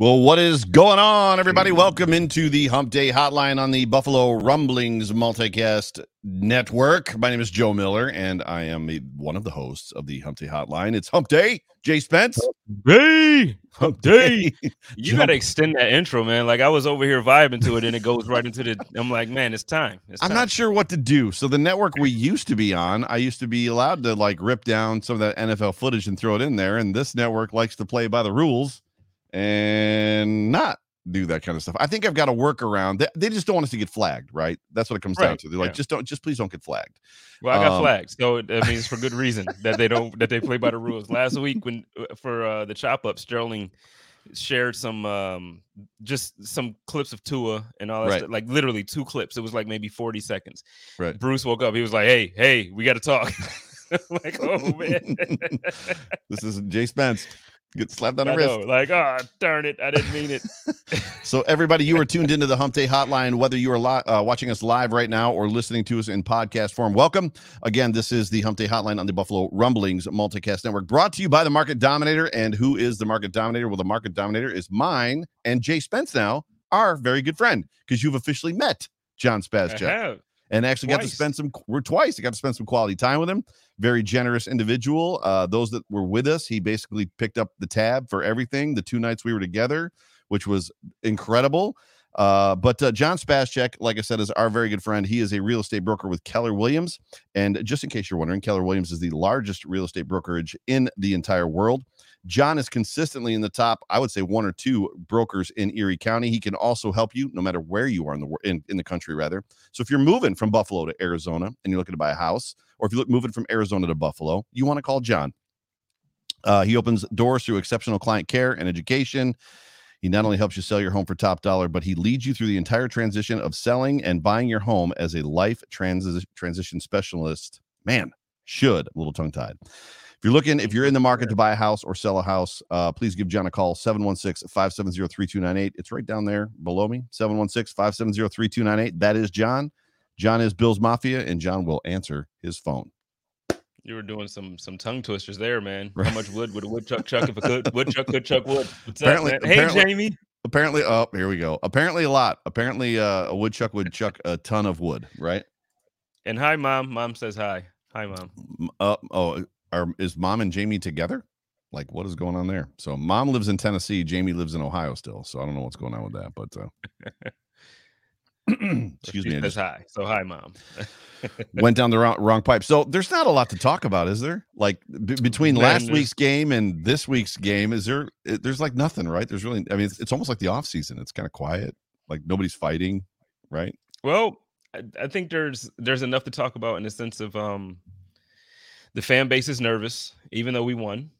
Well, what is going on, everybody? Welcome into the Hump Day Hotline on the Buffalo Rumblings Multicast Network. My name is Joe Miller, and I am a, one of the hosts of the Hump Day Hotline. It's Hump Day. Jay Spence. Hey, Hump Day. you got to extend that intro, man. Like I was over here vibing to it, and it goes right into the. I'm like, man, it's time. It's I'm time. not sure what to do. So the network we used to be on, I used to be allowed to like rip down some of that NFL footage and throw it in there, and this network likes to play by the rules and not do that kind of stuff. I think I've got a workaround. They, they just don't want us to get flagged, right? That's what it comes down to. They're like, yeah. just don't, just please don't get flagged. Well, I got Um, flagged, so that means for good reason that they don't that they play by the rules. Last week, when uh, for uh, the chop up, Sterling shared some um just some clips of Tua and all that Right. stuff, like literally two clips. It was like maybe 40 seconds. Right. Bruce woke up. He was like, "Hey, hey, we got to talk." like, oh man, this is Jay Spence. Get slapped on the I wrist. know. Like, oh darn it, I didn't mean it. So, everybody, you are tuned into the Hump Day Hotline, whether you are li- uh, watching us live right now or listening to us in podcast form. Welcome. Again, this is the Hump Day Hotline on the Buffalo Rumblings Multicast Network, brought to you by the Market Dominator. And who is the Market Dominator? Well, the Market Dominator is mine and Jay Spence now, our very good friend, because you've officially met John I Spazchuk have. and actually got to spend some we're twice i got to spend some quality time with him very generous individual uh those that were with us he basically picked up the tab for everything the two nights we were together which was incredible. Uh but uh, john Spaschek, like i said is our very good friend. He is a real estate broker with keller williams. And just in case you're wondering keller williams is the largest real estate brokerage in the entire world John is consistently in the top, I would say one or two brokers in Erie County. He can also help you no matter where you are in the in, in the country, rather. So if you're moving from Buffalo to Arizona and you're looking to buy a house, or if you're moving from Arizona to Buffalo, you want to call John. Uh, he opens doors through exceptional client care and education. He not only helps you sell your home for top dollar, but he leads you through the entire transition of selling and buying your home as a life transi- transition specialist. Man, should a little tongue tied. If you're looking, if you're in the market to buy a house or sell a house, uh, please give John a call 716 570 3298. It's right down there below me 716 570 3298. That is John. John is Bill's Mafia, and John will answer his phone. You were doing some some tongue twisters there, man. Right. How much wood would a woodchuck chuck if a could woodchuck could chuck wood? What's Apparently- man? Hey, Jamie. Apparently, oh, here we go. Apparently, a lot. Apparently, uh, a woodchuck would chuck a ton of wood, right? And hi, mom. Mom says hi. Hi, mom. Uh, oh, are, is mom and Jamie together? Like, what is going on there? So, mom lives in Tennessee. Jamie lives in Ohio still. So, I don't know what's going on with that. But, uh, excuse me, I says just hi. So hi, mom. went down the wrong, wrong pipe. So, there's not a lot to talk about, is there? Like, b- between Man, last week's game and this week's game, is there? it- There's like nothing, right? There's really, I mean, it's, it's almost like the off season. It's kind of quiet. Like, nobody's fighting, right? Well, I, I think there's there's enough to talk about in the sense of um the fan base is nervous, even though we won,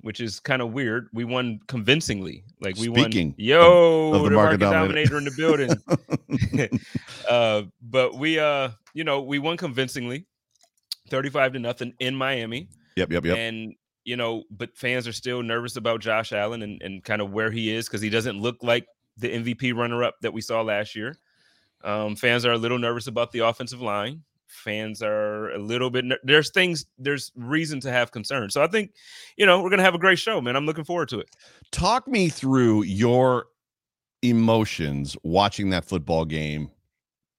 which is kind of weird. We won convincingly. Like we Speaking won. Yo, of the the, market market, dominator. dominator in the building. uh, but we uh, you know, we won convincingly, 35 to nothing in Miami. Yep, yep, yep. And you know, but fans are still nervous about Josh Allen and, and kind of where he is because he doesn't look like the MVP runner up that we saw last year. Um, fans are a little nervous about the offensive line. Fans are a little bit. Ner- there's things. There's reason to have concern. So I think, you know, we're gonna have a great show, man. I'm looking forward to it. Talk me through your emotions watching that football game.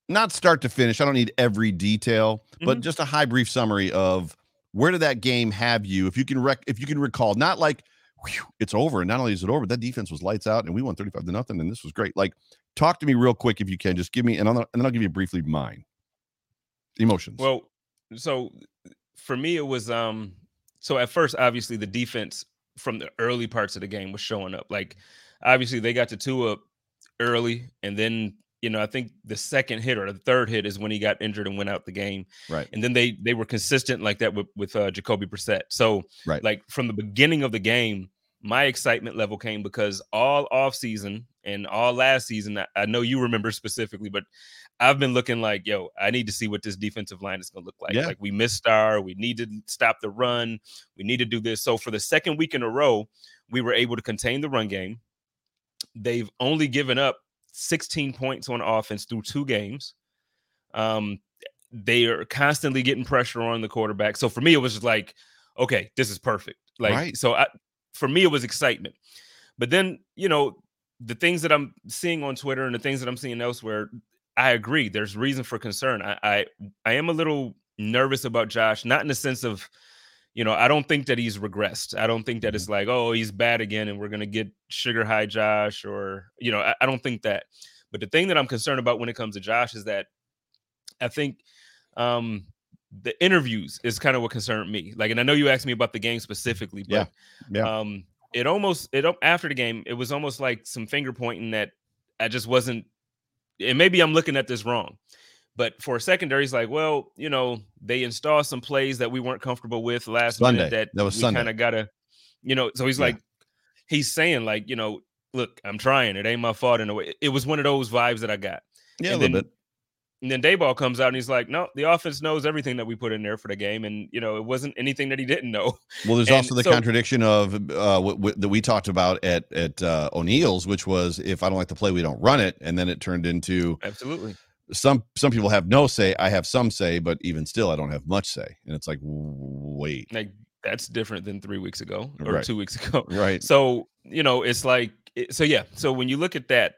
Not start to finish. I don't need every detail, but Mhm. just a high brief summary of where did that game have you? If you can rec- if you can recall, not like whew, it's over, and not only is it over, that defense was lights out, and we won 35 to nothing, and this was great. Like, talk to me real quick if you can. Just give me, and, I'll, and then I'll give you briefly mine emotions. Well, so for me, it was um. So at first, obviously, the defense from the early parts of the game was showing up. Like, obviously, they got to two up early, and then you know, I think the second hit or the third hit is when he got injured and went out the game. right, And then they they were consistent like that with with uh, Jacoby Brissett. So Right. like from the beginning of the game, my excitement level came because all off season and all last season, I, know you remember specifically, but I've been looking like, yo, I need to see what this defensive line is going to look like. Yeah. Like we missed our, we need to stop the run, we need to do this. So for the second week in a row, we were able to contain the run game. They've only given up 16 points on offense through two games. Um, they are constantly getting pressure on the quarterback. So for me, it was just like, okay, this is perfect. Like, Right. so I, for me, it was excitement. But then, you know, the things that I'm seeing on Twitter and the things that I'm seeing elsewhere, I agree. There's reason for concern. I, I, I am a little nervous about Josh, not in the sense of, you know, I don't think that he's regressed. I don't think that it's like, oh, he's bad again, and we're gonna get sugar high Josh, or you know, I, I don't think that. But the thing that I'm concerned about when it comes to Josh is that I think um the interviews is kind of what concerned me. Like, and I know you asked me about the game specifically, Yeah, but yeah. um it almost it after the game, it was almost like some finger pointing that I just wasn't and maybe I'm looking at this wrong. But for a secondary, he's like, well, you know, they installed some plays that we weren't comfortable with last Sunday. minute that, That was we Sunday. kind of gotta, you know. So he's Yeah. like, he's saying like, you know, look, I'm trying. It ain't my fault in a way. It was one of those vibes that I got. yeah, a little then- bit. And then Daboll comes out and he's like, no, the offense knows everything that we put in there for the game, and you know, it wasn't anything that he didn't know. Well, there's And also the so- contradiction of uh, w- w- that we talked about at at uh, O'Neill's, which was if I don't like the play, we don't run it, and then it turned into Absolutely. some some people have no say. I have some say, but even still, I don't have much say, and it's like wait, Like that's different than three weeks ago or Right. two weeks ago. right? So, you know, it's like, so yeah. So when you look at that,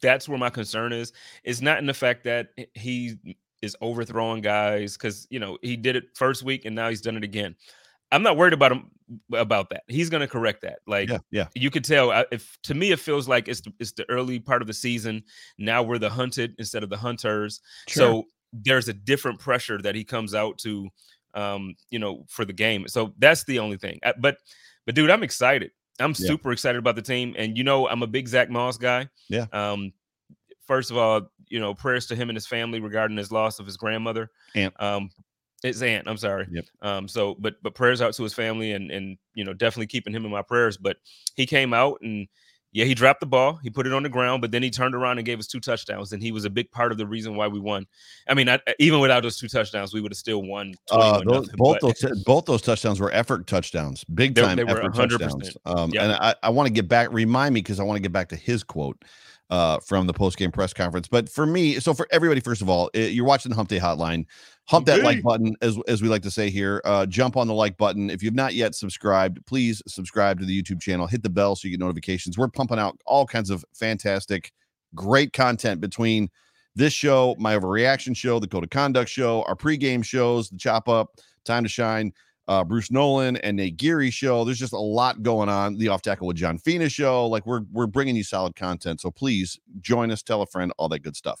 that's where my concern is. It's not in the fact that he is overthrowing guys because, you know, he did it first week and now he's done it again. I'm not worried about him about that. He's going to correct that. Like, Yeah, yeah, you could tell if to me it feels like it's the, it's the early part of the season now we're the hunted instead of the hunters so there's a different pressure that he comes out to um you know for the game so that's the only thing but but dude i'm excited i'm Yeah. super excited about the team and you know i'm a big zach moss guy Yeah. um first of all you know prayers to him and his family regarding his loss of his grandmother Aunt. um his aunt i'm sorry Yep. um so but but prayers out to his family and and you know definitely keeping him in my prayers but he came out and yeah he dropped the ball he put it on the ground but then he turned around and gave us two touchdowns and he was a big part of the reason why we won i mean I, even without those two touchdowns we would have still won Uh, those, nothing, both those both those touchdowns were effort touchdowns, big time they were effort 100%. touchdowns. Um, Yeah. And I, I want to get back. Remind me because I want to get back to his quote uh, from the post game press conference. But for me, so for everybody, first of all, eh, you're watching the Hump Day Hotline. Hump that like button, as as we like to say here. Uh, jump on the like button if you've not yet subscribed. Please subscribe to the YouTube channel. Hit the bell so you get notifications. We're pumping out all kinds of fantastic, great content between this show, my overreaction show, the code of conduct show, our pregame shows, the chop up, time to shine, uh, Bruce Nolan and Nate Geary show. There's just a lot going on. The off tackle with John Fina show. Like we're we're bringing you solid content. So please join us, tell a friend, all that good stuff.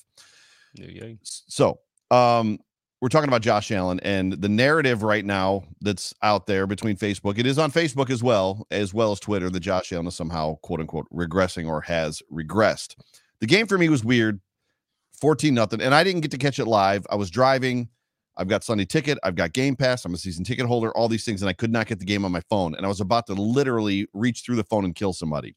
Yeah, yeah. S- So um we're talking about Josh Allen and the narrative right now that's out there between Facebook. It is on Facebook as well, as well as Twitter, that Josh Allen is somehow quote unquote regressing or has regressed. The game for me was weird. 14 nothing. And I didn't get to catch it live. I was driving. I've got Sunday ticket. I've got Game Pass. I'm a season ticket holder, all these things. And I could not get the game on my phone. And I was about to literally reach through the phone and kill somebody.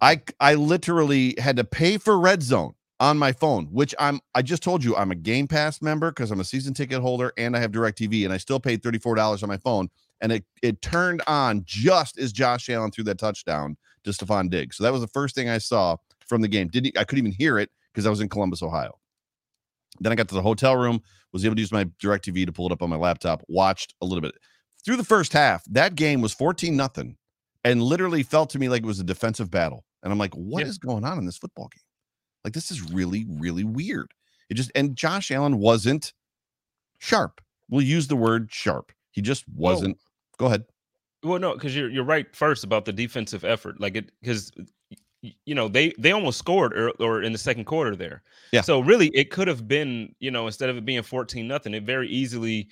I I literally had to pay for Red Zone on my phone, which I'm I just told you I'm a Game Pass member because I'm a season ticket holder and I have Direct TV and I still paid $34 on my phone and it it turned on just as Josh Allen threw that touchdown to Stefon Diggs. So that was the first thing I saw from the game. Didn't I couldn't even hear it because I was in Columbus, Ohio. Then I got to the hotel room, was able to use my DirecTV to pull it up on my laptop, watched a little bit. Through the first half, that game was 14 nothing and literally felt to me like it was a defensive battle. And I'm like, what yeah. is going on in this football game? Like, this is really, really weird. It just, and Josh Allen wasn't sharp. We'll use the word sharp. He just wasn't. Go ahead. Well, no, because you're you're right first about the defensive effort. Like it because you know they they almost scored or, or in the second quarter there. Yeah. So really, it could have been you know instead of it being fourteen nothing, it very easily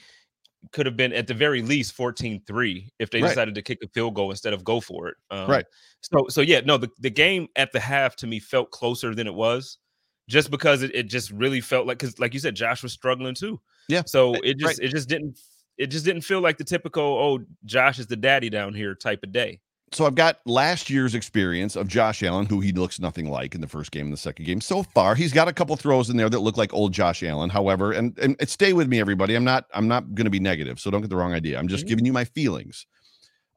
could have been at the very least 14-3 if they right. decided to kick a field goal instead of go for it. Um, right. So so yeah, no, the, the game at the half to me felt closer than it was just because it, it just really felt like because like you said, Josh was struggling too. Yeah. So it just right. it just didn't it just didn't feel like the typical oh Josh is the daddy down here type of day so I've got last year's experience of Josh Allen, who he looks nothing like in the first game and the second game. So far, he's got a couple throws in there that look like old Josh Allen. However, and and, stay with me, everybody. I'm not I'm not going to be negative, so don't get the wrong idea. I'm just mm-hmm. giving you my feelings.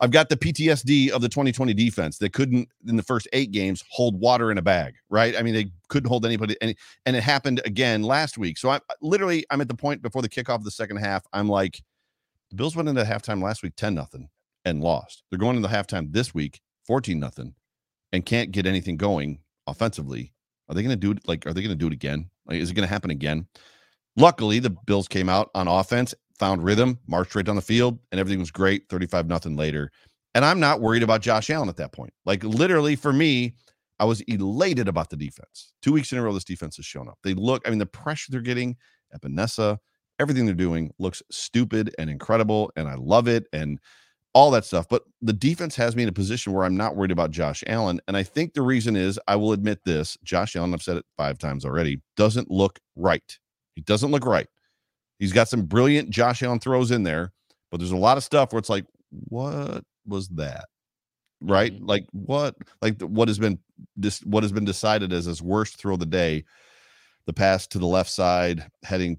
I've got the PTSD of the 2020 defense that couldn't in the first eight games hold water in a bag, right? I mean, they couldn't hold anybody, and and it happened again last week. So I literally I'm at the point before the kickoff of the second half. I'm like, the Bills went into halftime last week 10 nothing and lost. They're going into the halftime this week 14 nothing and can't get anything going offensively. Are they going to do it? Like, are they going to do it again? Like, is it going to happen again? Luckily, the Bills came out on offense, found rhythm, marched right down the field, and everything was great. 35 nothing later. And I'm not worried about Josh Allen at that point. Like, literally, for me, I was elated about the defense. Two weeks in a row, this defense has shown up. They look, I mean, the pressure they're getting, Epenesa, everything they're doing looks stupid and incredible. And I love it. And all that stuff. But the defense has me in a position where I'm not worried about Josh Allen. And I think the reason is I will admit this Josh Allen, I've said it five times already, doesn't look right. He doesn't look right. He's got some brilliant Josh Allen throws in there, but there's a lot of stuff where it's like, what was that? Right? Mm-hmm. Like what? Like what has been this? What has been decided as his worst throw of the day? The pass to the left side, heading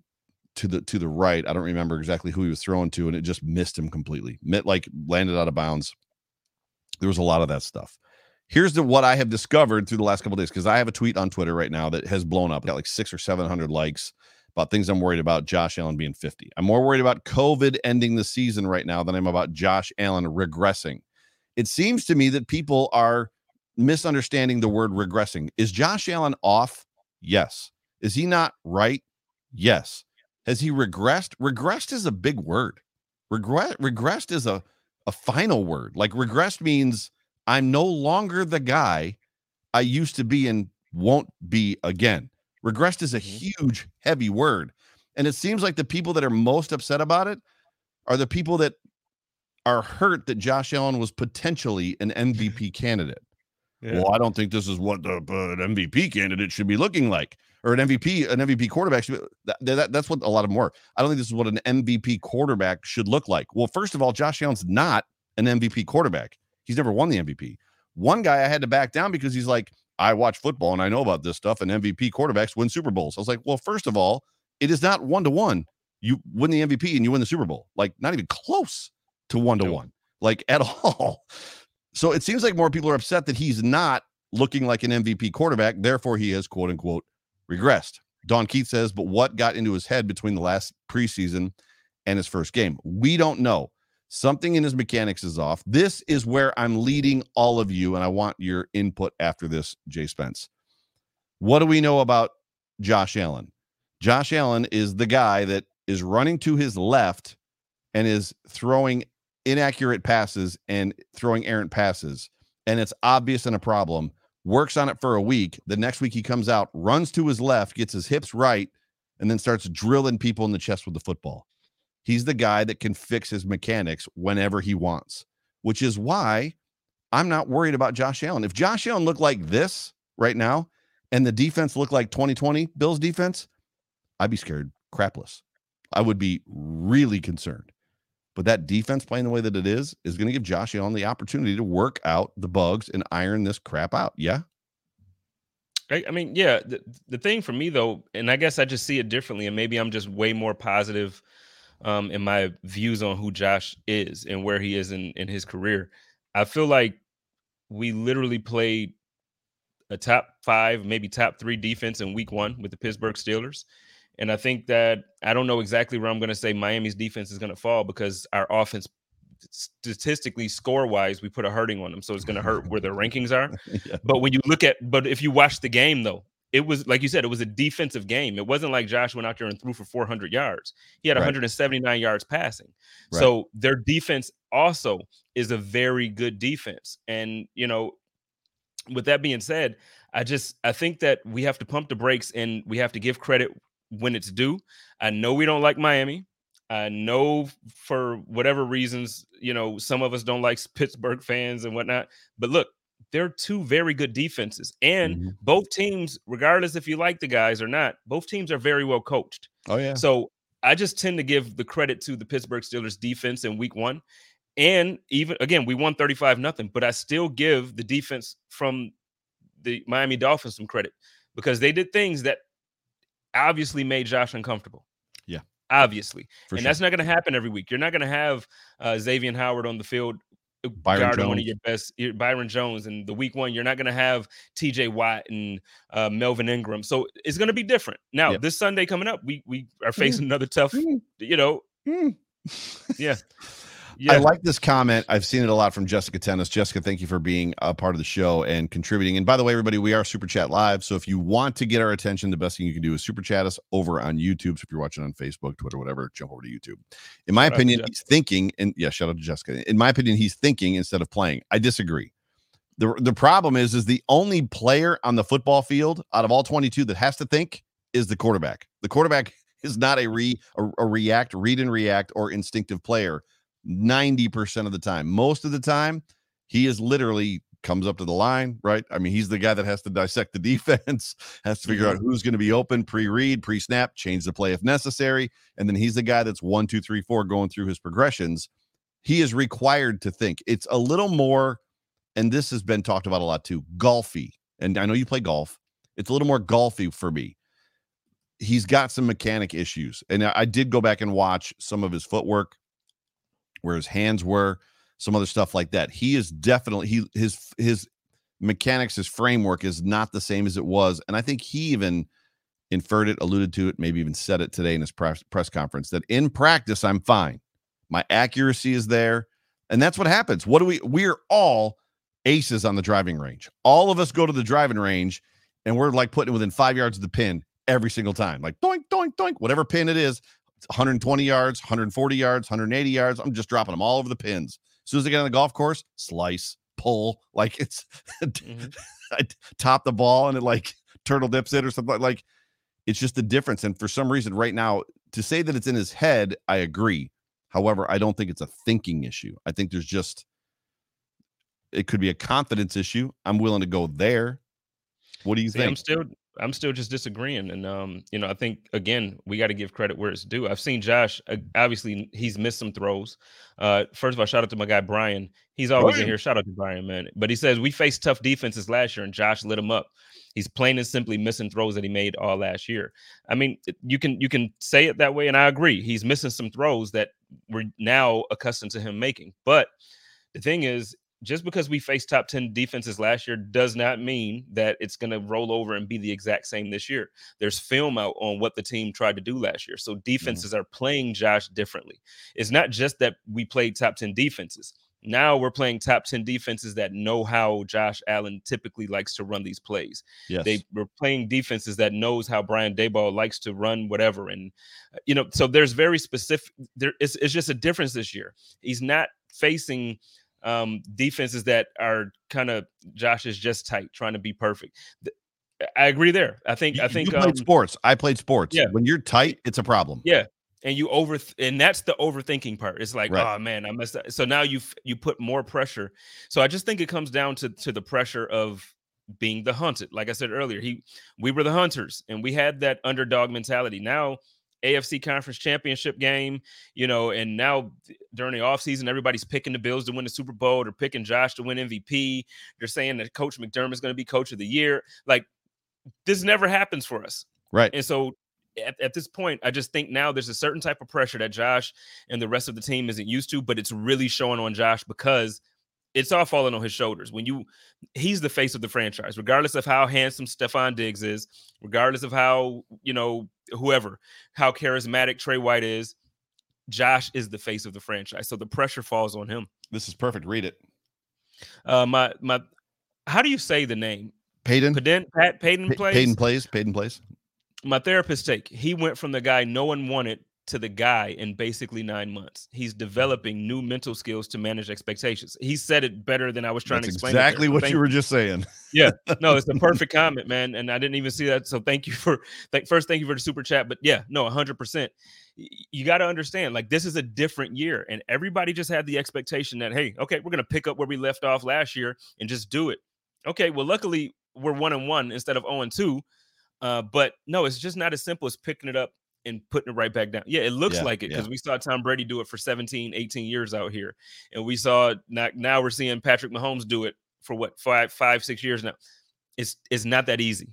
to the to the right. I don't remember exactly who he was throwing to, and it just missed him completely. like landed out of bounds. There was a lot of that stuff. Here's the what I have discovered through the last couple days because I have a tweet on Twitter right now that has blown up. got like six or seven hundred likes about things I'm worried about. Josh Allen being 50. I'm more worried about COVID ending the season right now than I'm about Josh Allen regressing. It seems to me that people are misunderstanding the word regressing. Is Josh Allen off? Yes. Is he not right? Yes. Has he regressed? Regressed is a big word. Regret regressed is a a final word. Like regressed means I'm no longer the guy I used to be and won't be again. Regressed is a mm-hmm. huge, heavy word. And it seems like the people that are most upset about it are the people that are hurt that Josh Allen was potentially an MVP candidate. Yeah. Well, I don't think this is what the, uh, an MVP candidate should be looking like or an MVP, an MVP quarterback. Should, that, that, that's what a lot of them were. I don't think this is what an MVP quarterback should look like. Well, first of all, Josh Allen's not an MVP quarterback. He's never won the MVP. One guy I had to back down because he's like, I watch football and I know about this stuff, and MVP quarterbacks win Super Bowls. I was like, well, first of all, it is not one to one. You win the MVP and you win the Super Bowl. Like, not even close to one to one, like at all. So it seems like more people are upset that he's not looking like an MVP quarterback. Therefore, he has quote unquote regressed. Don Keith says, but what got into his head between the last preseason and his first game? We don't know. Something in his mechanics is off. This is where I'm leading all of you, and I want your input after this, Jay Spence. What do we know about Josh Allen? Josh Allen is the guy that is running to his left and is throwing inaccurate passes and throwing errant passes. And it's obvious and a problem works on it for a week. The next week he comes out, runs to his left, gets his hips right, and then starts drilling people in the chest with the football. He's the guy that can fix his mechanics whenever he wants, which is why I'm not worried about Josh Allen. If Josh Allen looked like this right now and the defense looked like 2020 Bills defense, I'd be scared crapless. I would be really concerned. But that defense playing the way that it is is going to give Josh Allen the opportunity to work out the bugs and iron this crap out. Yeah. I, mean, yeah. The, the thing for me though, and I guess I just see it differently, and maybe I'm just way more positive um, in my views on who Josh is and where he is in in his career. I feel like we literally played a top five, maybe top three defense in week one with the Pittsburgh Steelers. And I think that I don't know exactly where I'm going to say Miami's defense is going to fall because our offense, statistically, score wise, we put a hurting on them. So it's going to hurt where their rankings are. yeah. But when you look at, but if you watch the game though, it was like you said, it was a defensive game. It wasn't like Josh went out there and threw for 400 yards. He had right. 179 yards passing. Right. So their defense also is a very good defense. And, you know, with that being said, I just I think that we have to pump the brakes and we have to give credit when it's due. I know we don't like Miami. I know for whatever reasons, you know, some of us don't like Pittsburgh fans and whatnot. But look, they're two very good defenses. And mm-hmm. both teams, regardless if you like the guys or not, both teams are very well coached. Oh, yeah. So I just tend to give the credit to the Pittsburgh Steelers defense in week one. And even again, we won 35 nothing, but I still give the defense from the Miami Dolphins some credit because they did things that obviously made Josh uncomfortable. Yeah. Obviously. For and sure. that's not going to happen every week. You're not going to have uh, Xavier Howard on the field uh, Byron guarding one of your best Byron Jones and the week one you're not going to have TJ Watt and uh, Melvin Ingram so it's going to be different now this Sunday coming up we we are facing mm. another tough mm. you know mm. yeah yeah. I like this comment. I've seen it a lot from Jessica Tennis. Jessica, thank you for being a part of the show and contributing. And by the way, everybody, we are Super Chat Live. So if you want to get our attention, the best thing you can do is Super Chat us over on YouTube. So if you're watching on Facebook, Twitter, whatever, jump over to YouTube. In my shout opinion, he's thinking, and yeah, shout out to Jessica. In my opinion, he's thinking instead of playing. I disagree. The, the problem is, is the only player on the football field out of all 22 that has to think is the quarterback. The quarterback is not a re a, a react, read and react, or instinctive player 90% of the time. Most of the time, he is literally comes up to the line, right? I mean, he's the guy that has to dissect the defense, has to figure out who's going to be open, pre-read, pre-snap, change the play if necessary, and then he's the guy that's one, two, three, four going through his progressions. He is required to think. It's a little more, and this has been talked about a lot too, golfy. And I know you play golf. It's a little more golfy for me. He's got some mechanic issues, and I did go back and watch some of his footwork where his hands were, some other stuff like that. He is definitely he his his mechanics, his framework is not the same as it was, and I think he even inferred it, alluded to it, maybe even said it today in his press press conference that in practice I'm fine, my accuracy is there, and that's what happens. What do we? We're all aces on the driving range. All of us go to the driving range, and we're like putting within five yards of the pin every single time, like doink doink doink, whatever pin it is. 120 yards, 140 yards, 180 yards. I'm just dropping them all over the pins. As soon as I get on the golf course, slice, pull, like it's mm-hmm. I top the ball and it like turtle dips it or something like it's just the difference. And for some reason, right now, to say that it's in his head, I agree. However, I don't think it's a thinking issue. I think there's just it could be a confidence issue. I'm willing to go there. What do you See, think? I'm still I'm still just disagreeing, and um, you know, I think again we got to give credit where it's due. I've seen Josh. Uh, obviously, he's missed some throws. Uh, first of all, shout out to my guy Brian. He's always Brian. in here. Shout out to Brian, man. But he says we faced tough defenses last year, and Josh lit him up. He's plain and simply missing throws that he made all last year. I mean, you can you can say it that way, and I agree. He's missing some throws that we're now accustomed to him making. But the thing is, just because we faced top 10 defenses last year does not mean that it's going to roll over and be the exact same this year. There's film out on what the team tried to do last year. So mm-hmm. defenses mm-hmm. are playing Josh differently. It's not just that we played top 10 defenses. Now we're playing top 10 defenses that know how Josh Allen typically likes to run these plays. Yes. They were playing defenses that knows how Brian Daboll likes to run whatever. And, uh, you know, so there's very specific, there is, it's just a difference this year. He's not facing – um, defenses that are kind of Josh is just tight, trying to be perfect. I agree there. I think. You, I think. You played um, sports. I played sports. Yeah. When you're tight, it's a problem. Yeah. And you over, and that's the overthinking part. It's like, right. oh man, I messed up. So now you you put more pressure. So I just think it comes down to to the pressure of being the hunted. Like I said earlier, he we were the hunters, and we had that underdog mentality. Now AFC conference championship game, you know, and now during the offseason, everybody's picking the Bills to win the Super Bowl. They're picking Josh to win MVP. They're saying that Coach McDermott is going to be coach of the year. Like this never happens for us. Right. And so at, at, this point, I just think now there's a certain type of pressure that Josh and the rest of the team isn't used to, but it's really showing on Josh because it's all falling on his shoulders. When you, he's the face of the franchise, regardless of how handsome Stefon Diggs is, regardless of how, you know, whoever, how charismatic Tre White is, Josh is the face of the franchise. So the pressure falls on him. This is perfect. Read it. Uh, my, my, how do you say the name? Payton. Payton, Pat, Payton plays. Payton plays. Payton plays. My therapist take. He went from the guy no one wanted to the guy in basically nine months. He's developing new mental skills to manage expectations. He said it better than I was trying That's to explain. Exactly what you were just saying. yeah, no, it's the perfect comment, man. And I didn't even see that. So thank you for like first, thank you for the super chat. But yeah, no, hundred percent. You got to understand, like this is a different year, and everybody just had the expectation that hey, okay, we're gonna pick up where we left off last year and just do it. Okay, well, luckily we're one and one instead of zero oh and two. Uh, but no, it's just not as simple as picking it up and putting it right back down. Yeah, it looks yeah, like it because yeah. we saw Tom Brady do it for 17, 18 years out here. And we saw now, now we're seeing Patrick Mahomes do it for what five, five, six years now. It's it's not that easy.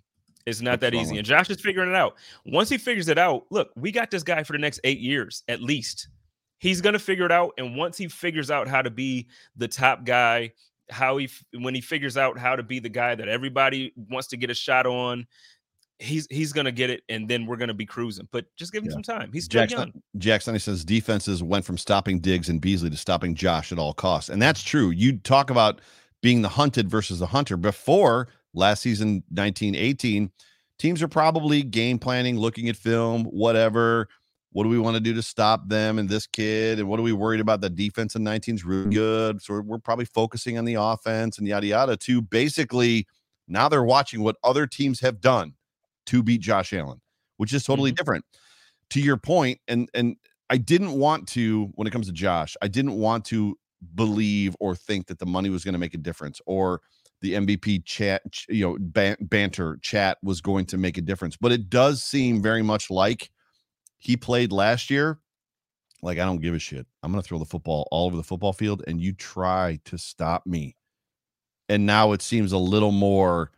It's not that easy. And Josh is figuring it out. Once he figures it out, look, we got this guy for the next eight years at least. He's gonna figure it out. And once he figures out how to be the top guy, how he when he figures out how to be the guy that everybody wants to get a shot on, he's he's gonna get it, and then we're gonna be cruising. But just give him yeah. some time. He's still Jackson, young. Jackson says defenses went from stopping Diggs and Beasley to stopping Josh at all costs, and that's true. You talk about being the hunted versus the hunter. Before last season, nineteen eighteen, teams are probably game planning, looking at film, whatever. What do we want to do to stop them and this kid? And what are we worried about? The defense in 19 is really good. So we're probably focusing on the offense and yada yada. To basically now they're watching what other teams have done to beat Josh Allen, which is totally mm-hmm. different. To your point, and and I didn't want to when it comes to Josh, I didn't want to believe or think that the money was going to make a difference or the MVP chat, you know, ban- banter chat was going to make a difference. But it does seem very much like he played last year. Like, I don't give a shit. I'm going to throw the football all over the football field and you try to stop me. And now it seems a little more,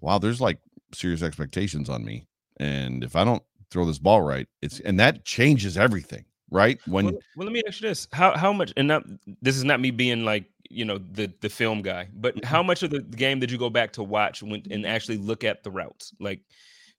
wow, there's like serious expectations on me. And if I don't throw this ball right, it's and that changes everything, right? When well, well let me ask you this: how how much? And not, this is not me being like you know the the film guy, but how much of the game did you go back to watch when and actually look at the routes? Like,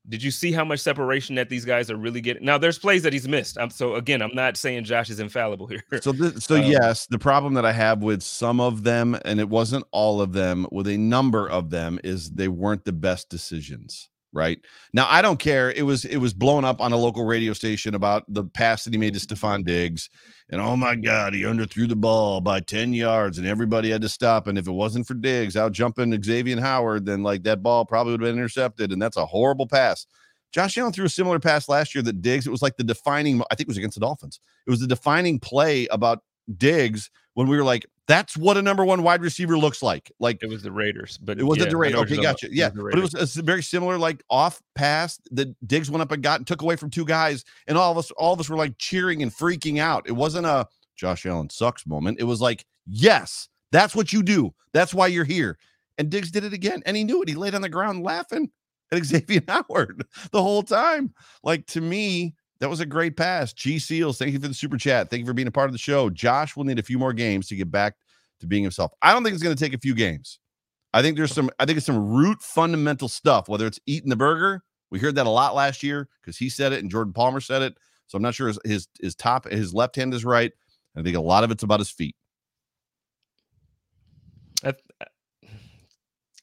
did you see how much separation that these guys are really getting? Now, there's plays that he's missed. I'm so again, I'm not saying Josh is infallible here. So, this, so um, yes, the problem that I have with some of them, and it wasn't all of them, with a number of them, is they weren't the best decisions right? Now i don't care it was it was blown up on a local radio station about the pass that he made to stefon diggs and oh my god he underthrew the ball by 10 yards and everybody had to stop and if it wasn't for diggs out jumping xavier howard then like that ball probably would have been intercepted and that's a horrible pass. Josh allen threw a similar pass last year that diggs it was like the defining i think it was against the dolphins it was the defining play about diggs when we were like that's what a number one wide receiver looks like. Like it was the Raiders, but it wasn't yeah, the Raiders. Okay, gotcha. Yeah, it but it was a very similar, like off pass that Diggs went up and got and took away from two guys, and all of us, all of us were like cheering and freaking out. It wasn't a Josh Allen sucks moment. It was like, yes, that's what you do. That's why you're here. And Diggs did it again, and he knew it. He laid on the ground laughing at Xavier Howard the whole time. Like to me, that was a great pass. G Seals, thank you for the super chat. Thank you for being a part of the show. Josh will need a few more games to get back to being himself. I don't think it's going to take a few games. I think there's some, I think it's some root fundamental stuff, whether it's eating the burger. We heard that a lot last year because he said it and Jordan Palmer said it. So I'm not sure his, his, his top, his left hand is right. I think a lot of it's about his feet. I,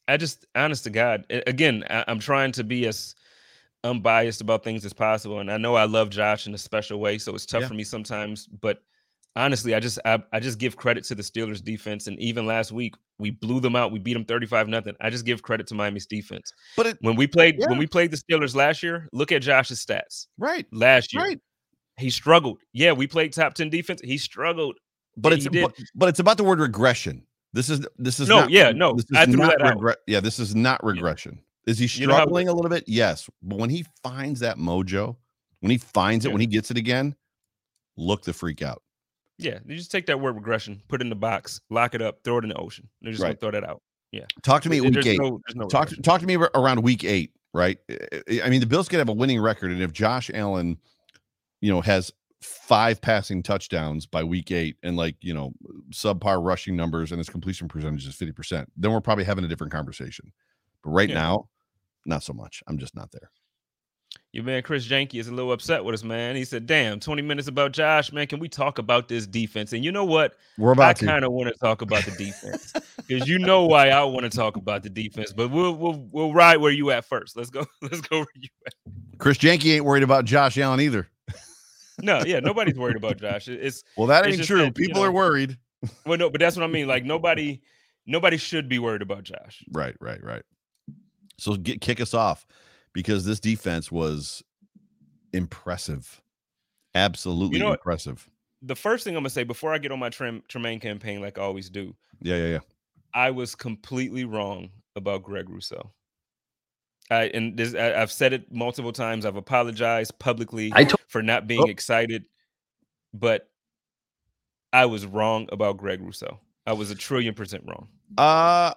I just, honest to God, again, I, I'm trying to be as unbiased about things as possible. And I know I love Josh in a special way, so it's tough yeah. for me sometimes. But honestly, I just I, I just give credit to the Steelers defense. And even last week, we blew them out. We beat them 35 nothing. I just give credit to Miami's defense. But it, when we played yeah. when we played the Steelers last year, look at Josh's stats. Right. Last year. Right. He struggled. Yeah, we played top 10 defense. He struggled. But it's but, but, it's about the word regression. This is this is no, not, yeah, no. This is I threw not that regre- Yeah, this is not regression. Yeah. Is he struggling you know how, a little bit? Yes. But when he finds that mojo, when he finds it, yeah. when he gets it again, look the freak out. Yeah. You just take that word regression, put it in the box, lock it up, throw it in the ocean. They're just right. gonna throw that out. Yeah. Talk to me week eight. No, no talk, talk to me around week eight right? I- I mean, the Bills could have a winning record, and if Josh Allen, you know, has five passing touchdowns by week eight and like you know subpar rushing numbers and his completion percentage is 50% then we're probably having a different conversation but right Yeah. now not so much i'm just not there Your man Chris Janke is a little upset with us, man. He said, "Damn, 20 minutes about Josh, man. Can we talk about this defense?" And you know what? we're I about to kind of want to talk about the defense because you know why I want to talk about the defense. But we'll we'll we'll ride where you at first. Let's go. Let's go where you at. chris janke ain't worried about josh allen either No, yeah, nobody's worried about Josh. It's well that It's ain't true that, you people are worried well, no, but that's what I mean. Like nobody, nobody should be worried about Josh. right right right so get kick us off because this defense was impressive absolutely what? impressive The first thing I'm gonna say before I get on my Trem- Tremaine campaign, like I always do, yeah yeah yeah I was completely wrong about Greg Rousseau. I and this I, I've said it multiple times. I've apologized publicly I told for not being Oh. excited, but I was wrong about Greg Rousseau. I was a trillion percent wrong. Uh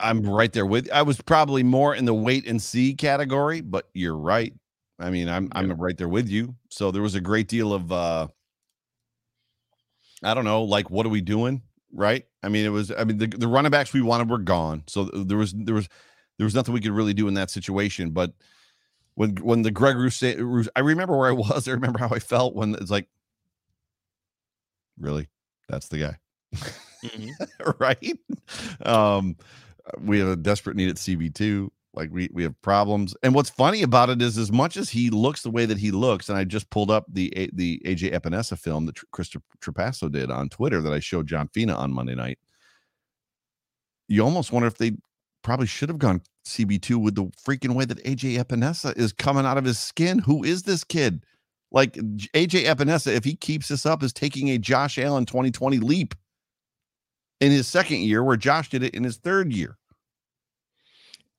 I'm right there with I was probably more in the wait and see category, but you're right. I mean, I'm I'm right there with you. So there was a great deal of uh I don't know, like what are we doing? Right? I mean, it was I mean the, the running backs we wanted were gone. So there was there was there was nothing we could really do in that situation, but when when the Greg Rousseau, I remember where I was. I remember how I felt when it's like, really, that's the guy. Mhm. right? Um, we have a desperate need at CB2. Like we we have problems. And what's funny about it is as much as he looks the way that he looks, and I just pulled up the the AJ Epenesa film that Tr- Chris Trapasso did on Twitter that I showed John Fina on Monday night. You almost wonder if they probably should have gone CB2 with the freaking way that AJ Epenesa is coming out of his skin. Who is this kid? Like AJ Epenesa, if he keeps this up, is taking a Josh Allen 2020 leap in his second year, where Josh did it in his third year.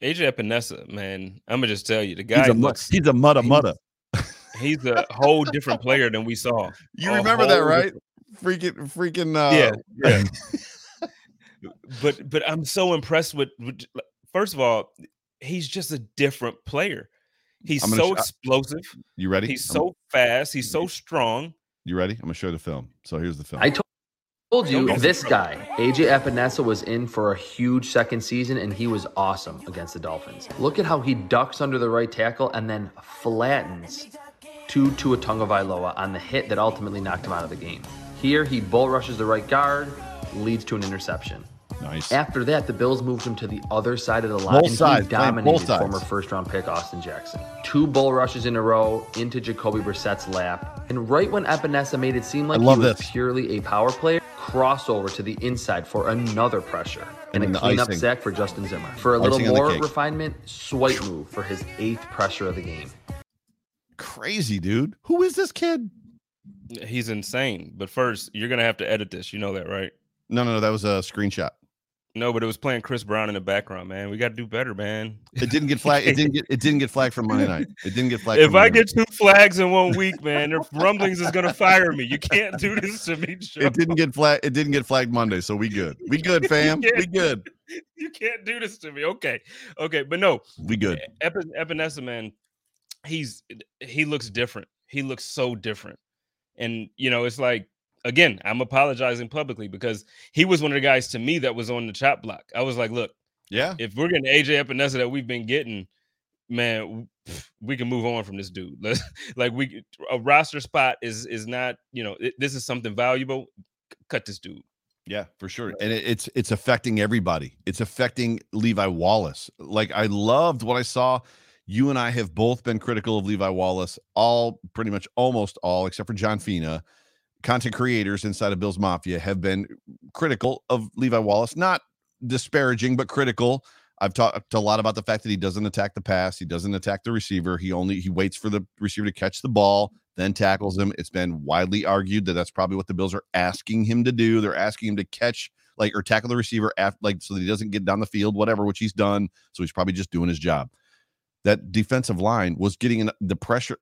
AJ Epenesa, man, I'm gonna just tell you, the He's guy a, looks he's a mudda he's- mudda. he's a whole different player than we saw. You a remember that, whole right? Freaking, freaking. Uh, yeah, yeah. but but I'm so impressed with, with first of all, he's just a different player. He's so sh- explosive. You ready? He's I'm- so fast. He's so strong. you ready? I'm gonna show you the film. So here's the film. I told told you this guy, AJ Epenesa, was in for a huge second season and he was awesome against the Dolphins. Look at how he ducks under the right tackle and then flattens to Tua Tagovailoa on the hit that ultimately knocked him out of the game. Here, he bull rushes the right guard, leads to an interception. Nice. After that, the Bills moved him to the other side of the line, Both and sides, he playing both dominated sides. former first-round pick Austin Jackson. Two bull rushes in a row into Jacoby Brissett's lap, and right when Epenesa made it seem like I he was this. purely a power player, crossover to the inside for another pressure And and, a the cleanup icing. sack for Justin Zimmer. For a little Icing on more refinement, swipe move for his eighth pressure of the game. Crazy dude. Who is this kid? He's insane. But first, you're gonna have to edit this. You know that, right? No, no, no. That was a screenshot. No, but it was playing Chris Brown in the background, man. We got to do better, man. It didn't get flagged. It didn't get. It didn't get flagged from Monday night. It didn't get flagged. If I get two flags in one week, man, the rumblings is gonna fire me. You can't do this to me, Joe. it didn't get flag. It didn't get flagged Monday. So we good. We good, fam. We good. You can't do this to me. Okay, okay, but no, We good. Epi- Epenesa, man, he's he looks different. He looks so different, and you know, it's like again, I'm apologizing publicly because he was one of the guys to me that was on the chop block. I was like, look, Yeah. if we're getting AJ Epenesa that we've been getting, man, we can move on from this dude. Like we a roster spot is is not, you know, it- this is something valuable. Cut this dude. Yeah, for sure. And it, it's it's affecting everybody. It's affecting Levi Wallace. Like I loved what I saw. You and I have both been critical of Levi Wallace, all pretty much almost all, except for John Fina. Content creators inside of Bill's Mafia have been critical of Levi Wallace, not disparaging, but critical. I've talked a lot about the fact that he doesn't attack the pass, he doesn't attack the receiver. He only he waits for the receiver to catch the ball, then tackles him. It's been widely argued that that's probably what the Bills are asking him to do. They're asking him to catch like or tackle the receiver after like so that he doesn't get down the field, whatever, which he's done. So he's probably just doing his job. That defensive line was getting the pressure,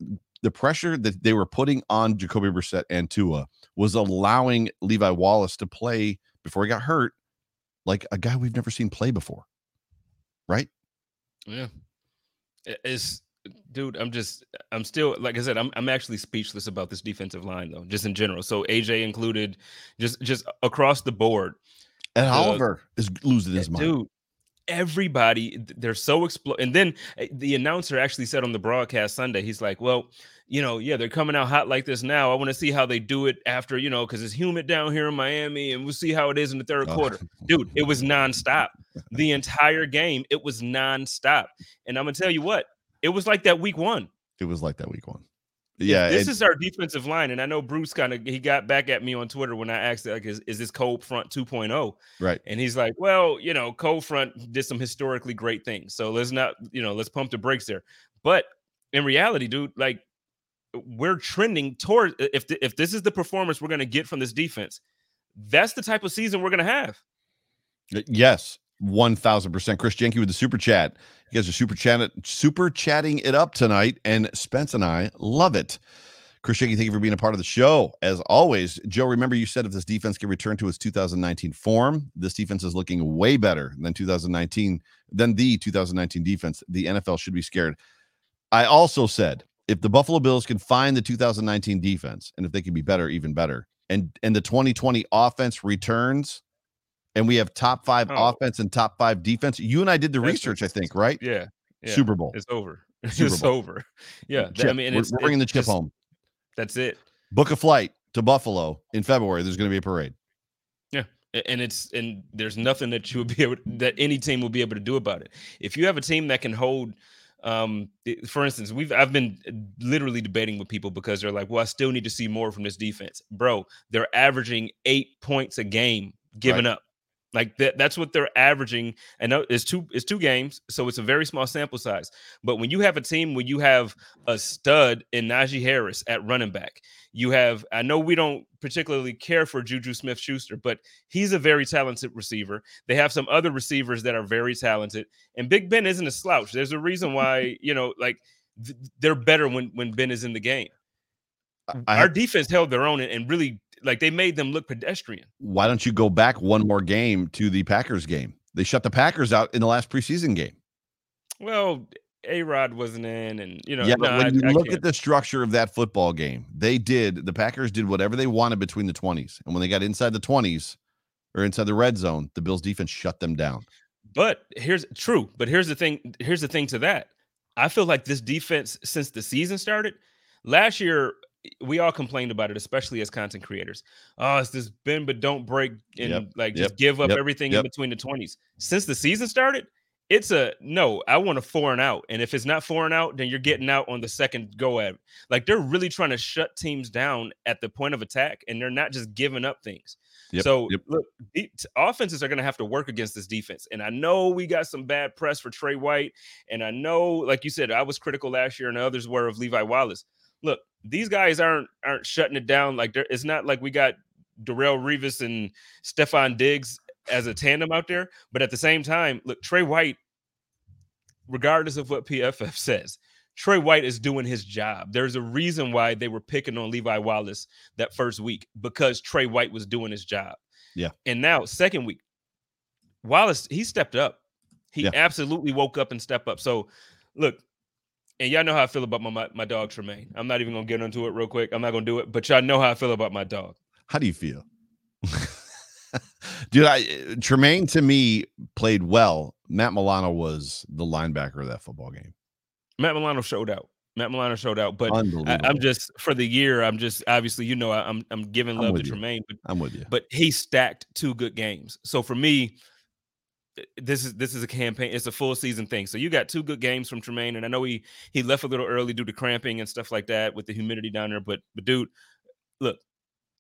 the pressure that they were putting on Jacoby Brissett and Tua was allowing Levi Wallace to play before he got hurt, like a guy we've never seen play before. Right? Yeah. It's dude, I'm just I'm still like I said, I'm I'm actually speechless about this defensive line though, just in general. So AJ included, just just across the board. And uh, Oliver is losing his eh, mind. Dude, everybody they're so explode and then eh, the announcer actually said on the broadcast sunday he's like well you know yeah they're coming out hot like this now. I want to see how they do it after you know because it's humid down here in miami and we'll see how it is in the third oh. quarter. Dude it was nonstop. The entire game it was nonstop. And i'm gonna tell you what it was like that week one. It was like that week one yeah, this is our defensive line, and I know Bruce kind of he got back at me on Twitter when I asked like, is, is this cold front 2.0? Right, and he's like, well, you know, cold front did some historically great things, so let's not, you know, let's pump the brakes there. But in reality, dude, like we're trending toward if the, if this is the performance we're going to get from this defense, that's the type of season we're going to have. Yes, one thousand percent. Chris Jenke with the super chat. You guys are super chat super chatting it up tonight, and Spence and I love it. Chris thank you for being a part of the show. As always, Joe, remember you said if this defense can return to its 2019 form, this defense is looking way better than 2019 than the 2019 defense. The NFL should be scared. I also said if the Buffalo Bills can find the 2019 defense, and if they can be better, even better, and and the 2020 offense returns and we have top five oh. offense and top five defense. You and I did the That's research, I think, right? Yeah, yeah. Super Bowl. It's over. Super it's Bowl. over. Yeah. Chip. I mean, we're, we're bringing the chip just, home. That's it. Book a flight to Buffalo in February. There's going to be a parade. Yeah, and it's and there's nothing that you would be able that any team will be able to do about it. If you have a team that can hold um for instance we've i've been literally debating with people because they're like well i still need to see more from this defense bro they're averaging eight points a game giving right. up like that, that's what they're averaging. And it's two it's two games, so it's a very small sample size. But when you have a team where you have a stud in Najee Harris at running back, you have I know we don't particularly care for Juju Smith Schuster, but he's a very talented receiver. They have some other receivers that are very talented, and Big Ben isn't a slouch. There's a reason why you know like th- they're better when when Ben is in the game. I, Our defense held their own and, and really like they made them look pedestrian. Why don't you go back one mm. more game to the Packers game? They shut the Packers out in the last preseason game. Well, a Rod wasn't in, and you know, yeah. But when I, you I look can't. at the structure of that football game, they did the Packers did whatever they wanted between the twenties, and when they got inside the twenties or inside the red zone, the Bills defense shut them down. But here's true. But here's the thing. Here's the thing to that. I feel like this defense since the season started last year we all complained about it, especially as content creators. Oh, it's this bend but don't break and yep, like just yep, give up yep, everything in between the 20s. Since the season started, it's a no, I want a four and out. And if it's not four and out, then you're getting out on the second go at it. Like they're really trying to shut teams down at the point of attack, and they're not just giving up things. so look, offenses are going to have to work against this defense. And I know we got some bad press for Tre White, and I know, like you said, I was critical last year, and others were of Levi Wallace look, these guys aren't aren't shutting it down. Like there, it's not like we got Darrelle Revis and Stefon Diggs as a tandem out there. But at the same time, look, Tre White, regardless of what PFF says, Tre White is doing his job. There's a reason why they were picking on Levi Wallace that first week because Tre White was doing his job. Yeah. And now, second week, Wallace, he stepped up. He yeah. absolutely woke up and stepped up. So, look, and y'all know how I feel about my, my, my dog Tremaine. I'm not even gonna get into it real quick. I'm not gonna do it, but y'all know how I feel about my dog. How do you feel? Dude, I Tremaine to me played well. Matt Milano was the linebacker of that football game. Matt Milano showed out. Matt Milano showed out, but I, am just for the year. I'm just obviously, you know, I, am I'm giving love to you. Tremaine, but I'm with you. But he stacked two good games. So for me, this is this is a campaign. It's a full season thing. So you got two good games from Tremaine, and I know he he left a little early due to cramping and stuff like that with the humidity down there. But but dude, look,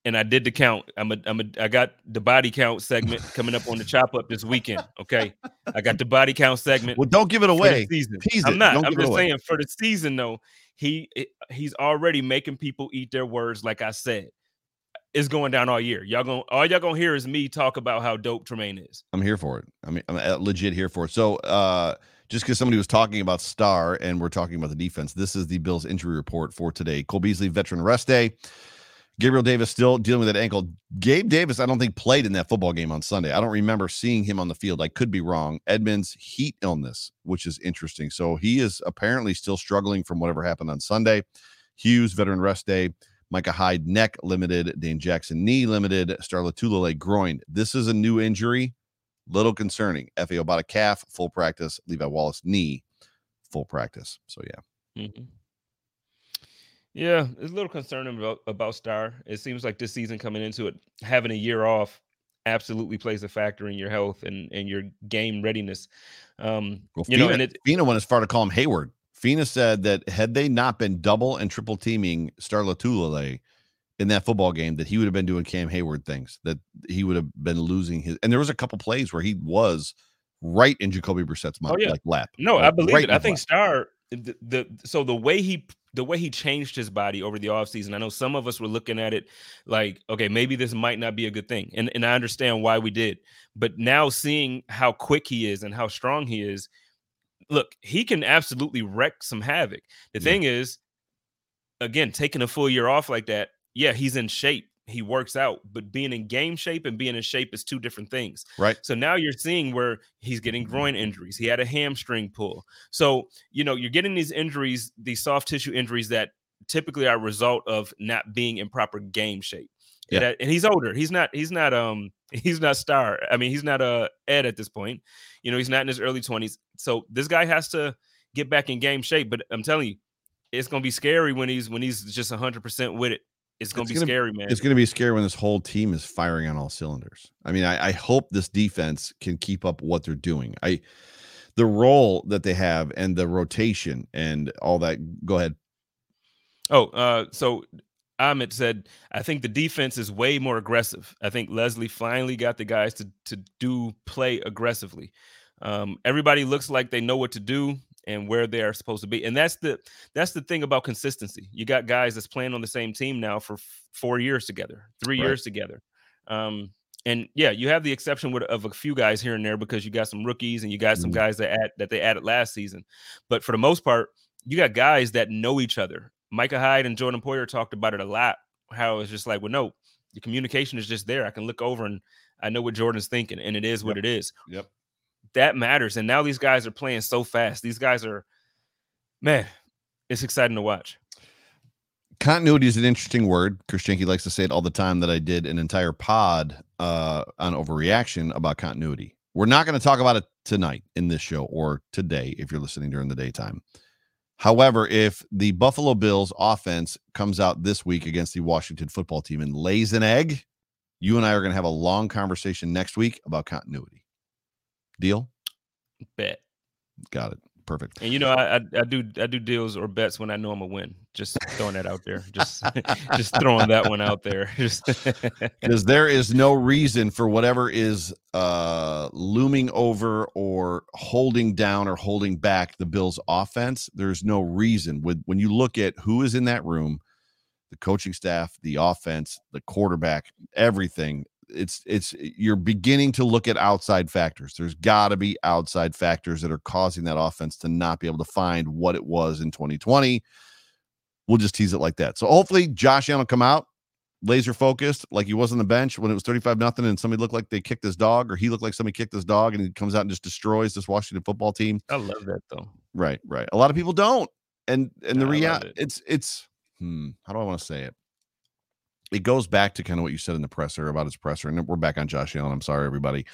and I did the count. I'm a I'm a I got the body count segment coming up on the chop up this weekend. Okay, I got the body count segment. Well, don't give it away. Season. I'm not. I'm just saying for the season though. He he's already making people eat their words. Like I said, is going down all year. Y'all going all y'all gonna hear is me talk about how dope Tremaine is. I'm here for it. I mean, I'm uh, legit here for it. So, uh, just because somebody was talking about Star and we're talking about the defense, this is the Bills injury report for today. Cole Beasley, veteran rest day. Gabriel Davis still dealing with that ankle. Gabe Davis, I don't think played in that football game on Sunday. I don't remember seeing him on the field. I could be wrong. Edmunds heat illness, which is interesting. So he is apparently still struggling from whatever happened on Sunday. Hughes veteran rest day. Micah Hyde neck limited. Dane Jackson knee limited. Star Lotulelei groin. This is a new injury. Little concerning. Efe Obada calf full practice. Levi Wallace knee full practice. So yeah. Mm-hmm. Yeah, it's a little concerning about, about Star. It seems like this season coming into it, having a year off absolutely plays a factor in your health and, and your game readiness. Um, Well, you know, Fina, and it, Fina went as far to call him Heyward. Fina said that had they not been double and triple teaming Star Lotulelei in that football game, that he would have been doing Cam Heyward things, that he would have been losing his. And there was a couple plays where he was right in Jacoby Brissett's oh, mouth, Oh, yeah. like lap. No, I believe right it. I think lap. Star the, the so the way he the way he changed his body over the offseason, I know some of us were looking at it like, okay, maybe this might not be a good thing. And and I understand why we did. But now seeing how quick he is and how strong he is, look, he can absolutely wreck some havoc. The Yeah. thing is, again, taking a full year off like that, yeah, he's in shape. He works out, but being in game shape and being in shape is two different things. right. So now you're seeing where he's getting groin injuries. He had a hamstring pull. So, you know, you're getting these injuries, these soft tissue injuries that typically are a result of not being in proper game shape. Yeah. And, and he's older. He's not, he's not, um, he's not star. I mean, he's not uh Ed at this point. You know, he's not in his early 20s. So this guy has to get back in game shape. But I'm telling you, it's gonna be scary when he's when he's just 100 percent with it. It's gonna It's be gonna- scary, man. It's going to be scary when this whole team is firing on all cylinders. I mean, I, I hope this defense can keep up what they're doing. I, the role that they have and the rotation and all that. Go ahead. Oh, uh, so Ahmed said, I think the defense is way more aggressive. I think Leslie finally got the guys to to do play aggressively. Um, everybody looks like they know what to do and where they are supposed to be, and that's the that's the thing about consistency. You got guys that's playing on the same team now for f- four years together, three Right. years together. Um, and yeah, you have the exception with, of a few guys here and there because you got some rookies and you got some Mhm. guys that add, that they added last season. But for the most part, you got guys that know each other. Micah Hyde and Jordan Poyer talked about it a lot. How it's just like, well, no, the communication is just there. I can look over and I know what Jordan's thinking, and it is what it is. Yep. That matters. And now these guys are playing so fast. These guys are, man, it's exciting to watch. continuity is an interesting word. Chris Jenke likes to say it all the time that I did an entire pod uh, on overreaction about continuity. We're not going to talk about it tonight in this show or today if you're listening during the daytime. However, if the Buffalo Bills offense comes out this week against the Washington football team and lays an egg, you and I are going to have a long conversation next week about continuity. Deal? Bet. Got it. Perfect. And you know, I, I I do I do deals or bets when I know I'm gonna win. Just throwing that out there. Just just throwing that one out there. Just because there is no reason for whatever is uh looming over or holding down or holding back the Bills offense. There's no reason with when you look at who is in that room, the coaching staff, the offense, the quarterback, everything. It's it's you're beginning to look at outside factors. There's got to be outside factors that are causing that offense to not be able to find what it was in 2020. We'll just tease it like that. So hopefully Josh Allen will come out laser focused like he was on the bench when it was 35 nothing and somebody looked like they kicked his dog or he looked like somebody kicked his dog and he comes out and just destroys this Washington football team. I love that though. Right, right. A lot of people don't. And and the reality it. it's it's hmm, how do I want to say it? It goes back to kind of what you said in the presser about his presser. And we're back on Josh Allen. I'm sorry, everybody.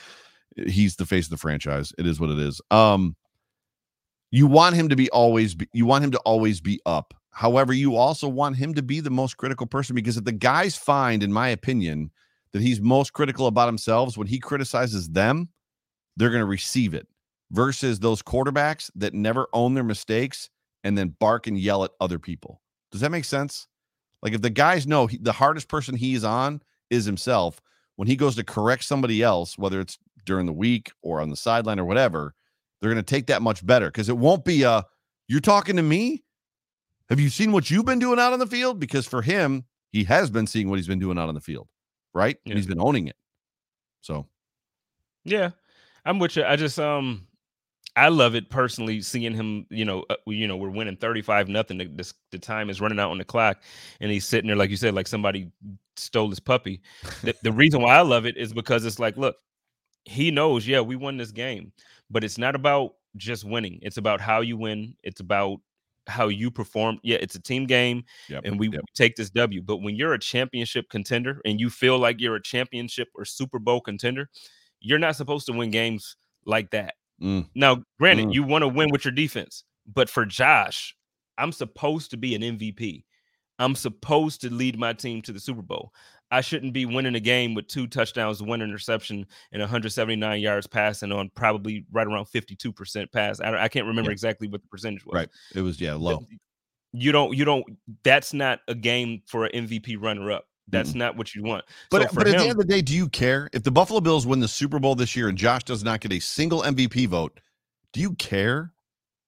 He's the face of the franchise. It is what it is. Um you want him to be always be, you want him to always be up. However, you also want him to be the most critical person because if the guys find, in my opinion, that he's most critical about themselves when he criticizes them, they're going to receive it versus those quarterbacks that never own their mistakes and then bark and yell at other people. Does that make sense? Like if the guys know he, the hardest person he's on is himself, when he goes to correct somebody else, whether it's during the week or on the sideline or whatever, they're going to take that much better because it won't be a you're talking to me. Have you seen what you've been doing out on the field? Because for him, he has been seeing what he's been doing out on the field, right? Yeah. And he's been owning it. So Yeah, I'm with you. I just um, I love it personally seeing him. You know, uh, you know, we're winning thirty five nothing. The, the time is running out on the clock, and he's sitting there like you said, like somebody stole his puppy. the, the reason why I love it is because it's like, look, he knows, yeah, we won this game, but it's not about just winning. It's about how you win. It's about how you perform. Yeah, it's a team game, Yep, and we yep. take this W. But when you're a championship contender and you feel like you're a championship or Super Bowl contender, you're not supposed to win games like that. Mm. Now, granted, Mm. you want to win with your defense, but for Josh, I'm supposed to be an MVP. I'm supposed to lead my team to the Super Bowl. I shouldn't be winning a game with two touchdowns, one interception, and 179 yards passing on probably right around 52% pass. I, I can't remember Yeah. exactly what the percentage was. Right. It was yeah low. You don't, you don't, that's not a game for an MVP runner up. That's mm. not what you want. But so but at the end of the day, do you care if the Buffalo Bills win the Super Bowl this year and Josh does not get a single MVP vote? Do you care?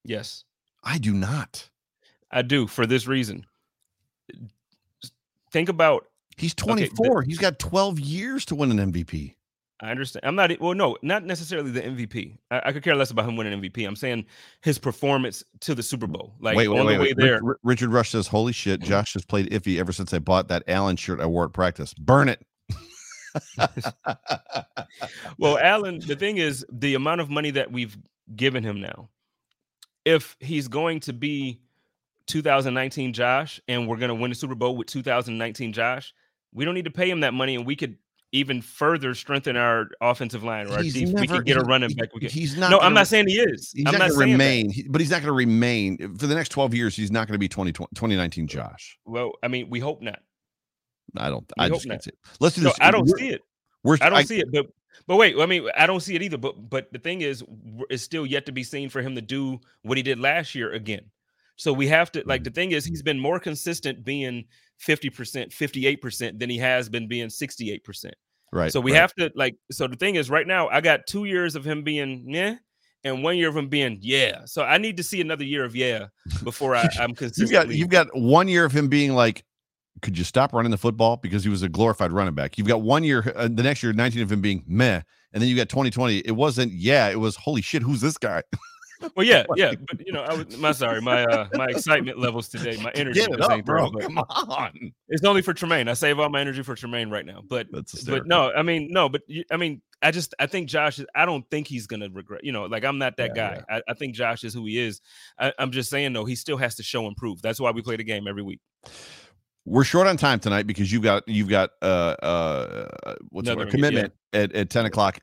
yes, I do not. I do for this reason. Think about He's Okay, the- 24. He's got 12 years to win an MVP. I understand. I'm not well, no, not necessarily the MVP. I, I could care less about him winning MVP. I'm saying his performance to the Super Bowl, like wait, on wait, the way wait. there. Rich- Richard Rush says, "Holy shit, mm-hmm. Josh has played iffy ever since I bought that Allen shirt I wore at practice. Burn it." Well, Allen, the thing is, the amount of money that we've given him now, if he's going to be 2019 Josh, and we're going to win the Super Bowl with 2019 Josh, we don't need to pay him that money, and we could even further strengthen our offensive line or our He's defense. We never- could get a running back. We could, he's not. no, gonna- I'm not saying he is. He's I'm not, not going to that. remain, he- but he's not going to remain uh, for the next 12 years. He's not going to be 20, 2019 Josh. Well, I mean, we hope not. I don't. We I hope just can't see it. Let's do No, this. I don't We're- see it. We're, I don't see it, but but wait, I mean, I don't see it either. But but the thing is, it's still yet to be seen for him to do what he did last year again. So we have to like mm. the thing is, he's been more consistent being fifty percent, fifty eight percent than he has been being sixty eight percent. right. So we right. have to like. So the thing is, right now, I got two years of him being yeah, and one year of him being yeah. So I need to see another year of yeah before I, I'm You've got you've got one year of him being like, could you stop running the football because he was a glorified running back. You've got one year, uh, the next year, 19 of him being meh, and then you got 2020. It wasn't yeah, it was holy shit, who's this guy? well, yeah, yeah, but you know, I was my sorry, my uh my excitement levels today, my energy Get it up, there, bro. Come on. It's only for Tremaine. I save all my energy for Tremaine right now. But but no, I mean no, but you- I mean I just I think Josh is. I don't think he's gonna regret. You know, like I'm not that Yeah, guy. I, I think Josh is who he is. I, I'm just saying though, he still has to show and prove. That's why we play the game every week. We're short on time tonight because you've got you've got uh uh what's the Another word? meet- yeah. commitment at, at 10 o'clock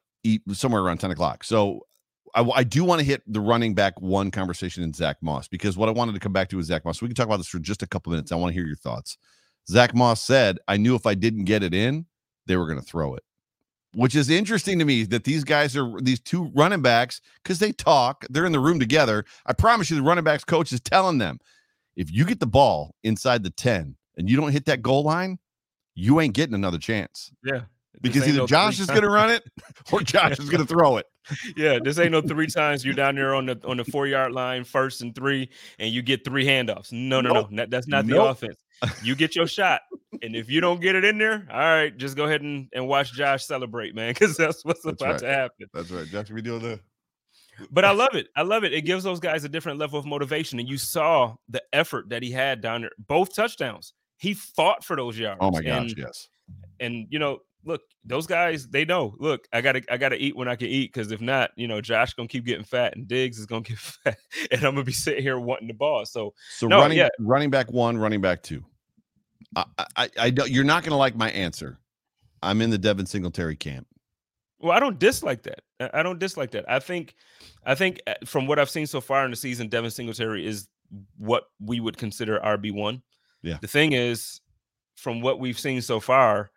somewhere around 10 o'clock. So I, I do want to hit the running back one conversation in Zach Moss because what I wanted to come back to is Zach Moss. We can talk about this for just a couple minutes. I want to hear your thoughts. Zach Moss said, I knew if I didn't get it in, they were going to throw it, which is interesting to me that these guys are these two running backs because they talk, they're in the room together. I promise you, the running backs coach is telling them if you get the ball inside the 10 and you don't hit that goal line, you ain't getting another chance Yeah. Because either Josh is going to run it or Josh is going to throw it. Yeah, this ain't no three times you're down there on the on the four yard line, first and three, and you get three handoffs. No, no, Nope. no, that's not the Nope. offense. You get your shot, and if you don't get it in there, all right, just go ahead and, and watch Josh celebrate, man, because that's what's That's about right. to happen. That's right. Josh be doing the. But I love it. I love it. It gives those guys a different level of motivation, and you saw the effort that he had down there. Both touchdowns, he fought for those oh yards. Oh my gosh, and, yes. and you know, look, those guys, they know. Look, I gotta, I gotta eat when I can eat, because if not, you know, Josh gonna keep getting fat, and Diggs is gonna get fat, and I'm gonna be sitting here wanting the ball. So So No, running yeah. running back one, running back two. I, I, I, don't, you're not going to like my answer. I'm in the Devin Singletary camp. Well, I don't dislike that. I- I don't dislike that. I think, I think uh, from what I've seen so far in the season, Devin Singletary is what we would consider RB one. Yeah. The thing is, from what we've seen so far,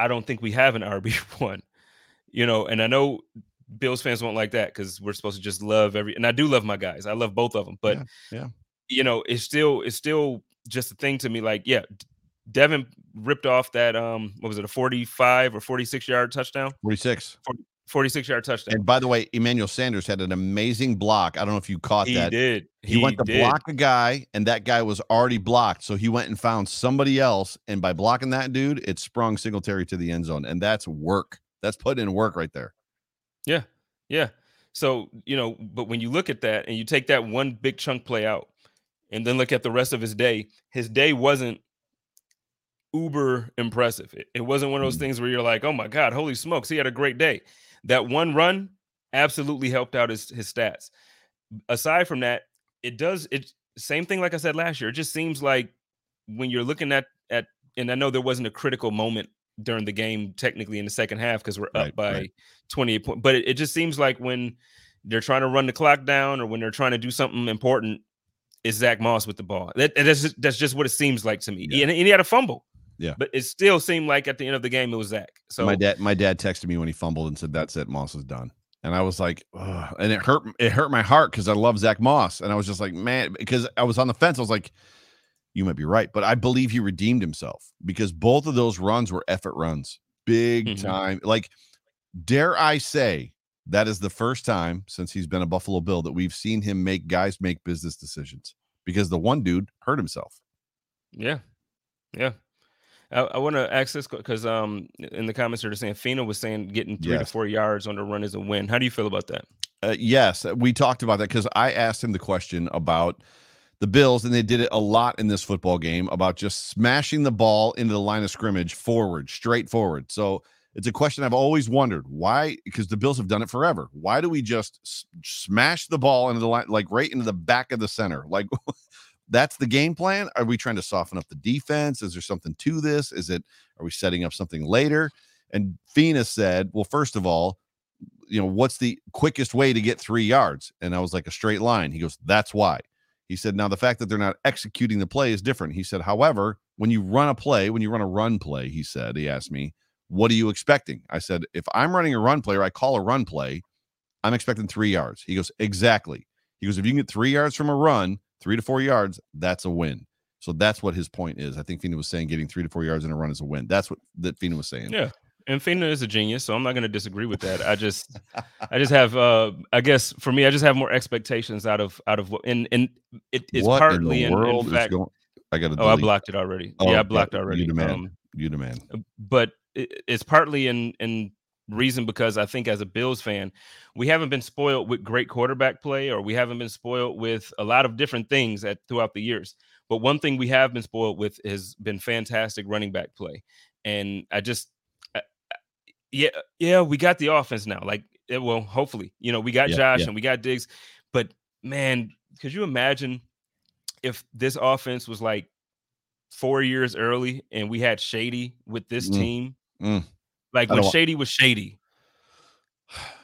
I don't think we have an RB one. You know, and I know Bills fans won't like that because we're supposed to just love every. And I do love my guys. I love both of them, but Yeah, yeah. you know, it's still it's still just a thing to me. Like, yeah, Devin ripped off that um, what was it, a forty-five or forty-six yard touchdown? 46. 46 yard touchdown. And by the way, Emmanuel Sanders had an amazing block. I don't know if you caught that. he that. did. He, went to did. block a guy, and that guy was already blocked. So he went and found somebody else. And by blocking that dude, it sprung Singletary to the end zone. And that's work. That's putting in work right there. Yeah, yeah. So, you know, but when you look at that and you take that one big chunk play out and then look at the rest of his day, his day wasn't uber impressive. It, it wasn't one of those Mm. things where you're like, oh my God, holy smokes, he had a great day. That one run absolutely helped out his, his stats. Aside from that, it does it same thing like I said last year. It just seems like when you're looking at at and I know there wasn't a critical moment during the game technically in the second half because we're Right, up by right. 28 points. But it, it just seems like when they're trying to run the clock down or when they're trying to do something important, it's Zach Moss with the ball. That, that's just, that's just what it seems like to me. Yeah. And, and he had a fumble. Yeah. But it still seemed like at the end of the game it was Zach. So my dad, my dad texted me when he fumbled and said, "That's it, Moss is done." And I was like, Ugh. and it hurt. It hurt my heart because I love Zach Moss, and I was just like, man, because I was on the fence. I was like, you might be right, but I believe he redeemed himself because both of those runs were effort runs, big Mhm. time. Like, dare I say, that is the first time since he's been a Buffalo Bill that we've seen him make guys make business decisions because the one dude hurt himself. Yeah, yeah. I, I want to ask this because um in the comments they're saying Fina was saying getting three to four yards on the run is a win. How do you feel about that? Uh, yes, we talked about that because I asked him the question about the Bills, and they did it a lot in this football game about just smashing the ball into the line of scrimmage forward, straight forward. So it's a question I've always wondered why, because the Bills have done it forever. Why do we just s- smash the ball into the line, like right into the back of the center? Like that's the game plan. Are we trying to soften up the defense? Is there something to this? Is it, are we setting up something later? And Fina said, well, first of all, you know, what's the quickest way to get three yards? And I was like, a straight line. He goes, that's why. He said, now the fact that they're not executing the play is different. He said, however, when you run a play, when you run a run play, he said, he asked me, what are you expecting? I said, if I'm running a run play or I call a run play, I'm expecting three yards. He goes, exactly. He goes, if you can get three yards from a run, three to four yards, that's a win. So that's what his point is. I think Fina was saying getting three to four yards in a run is a win. That's what that Fina was saying. Yeah. And Fina is a genius, so I'm not going to disagree with that. I just, I just have, uh I guess for me, I just have more expectations out of out of what, and and it is what partly in in, the in world fact. going? I got to. Oh, I blocked it already. Oh, yeah, I blocked yeah, you demand. Um, You demand. but it, it's partly in in reason because I think as a Bills fan, we haven't been spoiled with great quarterback play, or we haven't been spoiled with a lot of different things at throughout the years. But one thing we have been spoiled with has been fantastic running back play, and I just, I- I- yeah, yeah, we got the offense now. Like, eh, well, hopefully, you know, we got Yeah, Josh yeah. and we got Diggs, but man, could you imagine if this offense was like four years early and we had Shady with this Mm, team? mm. Like when Shady was Shady.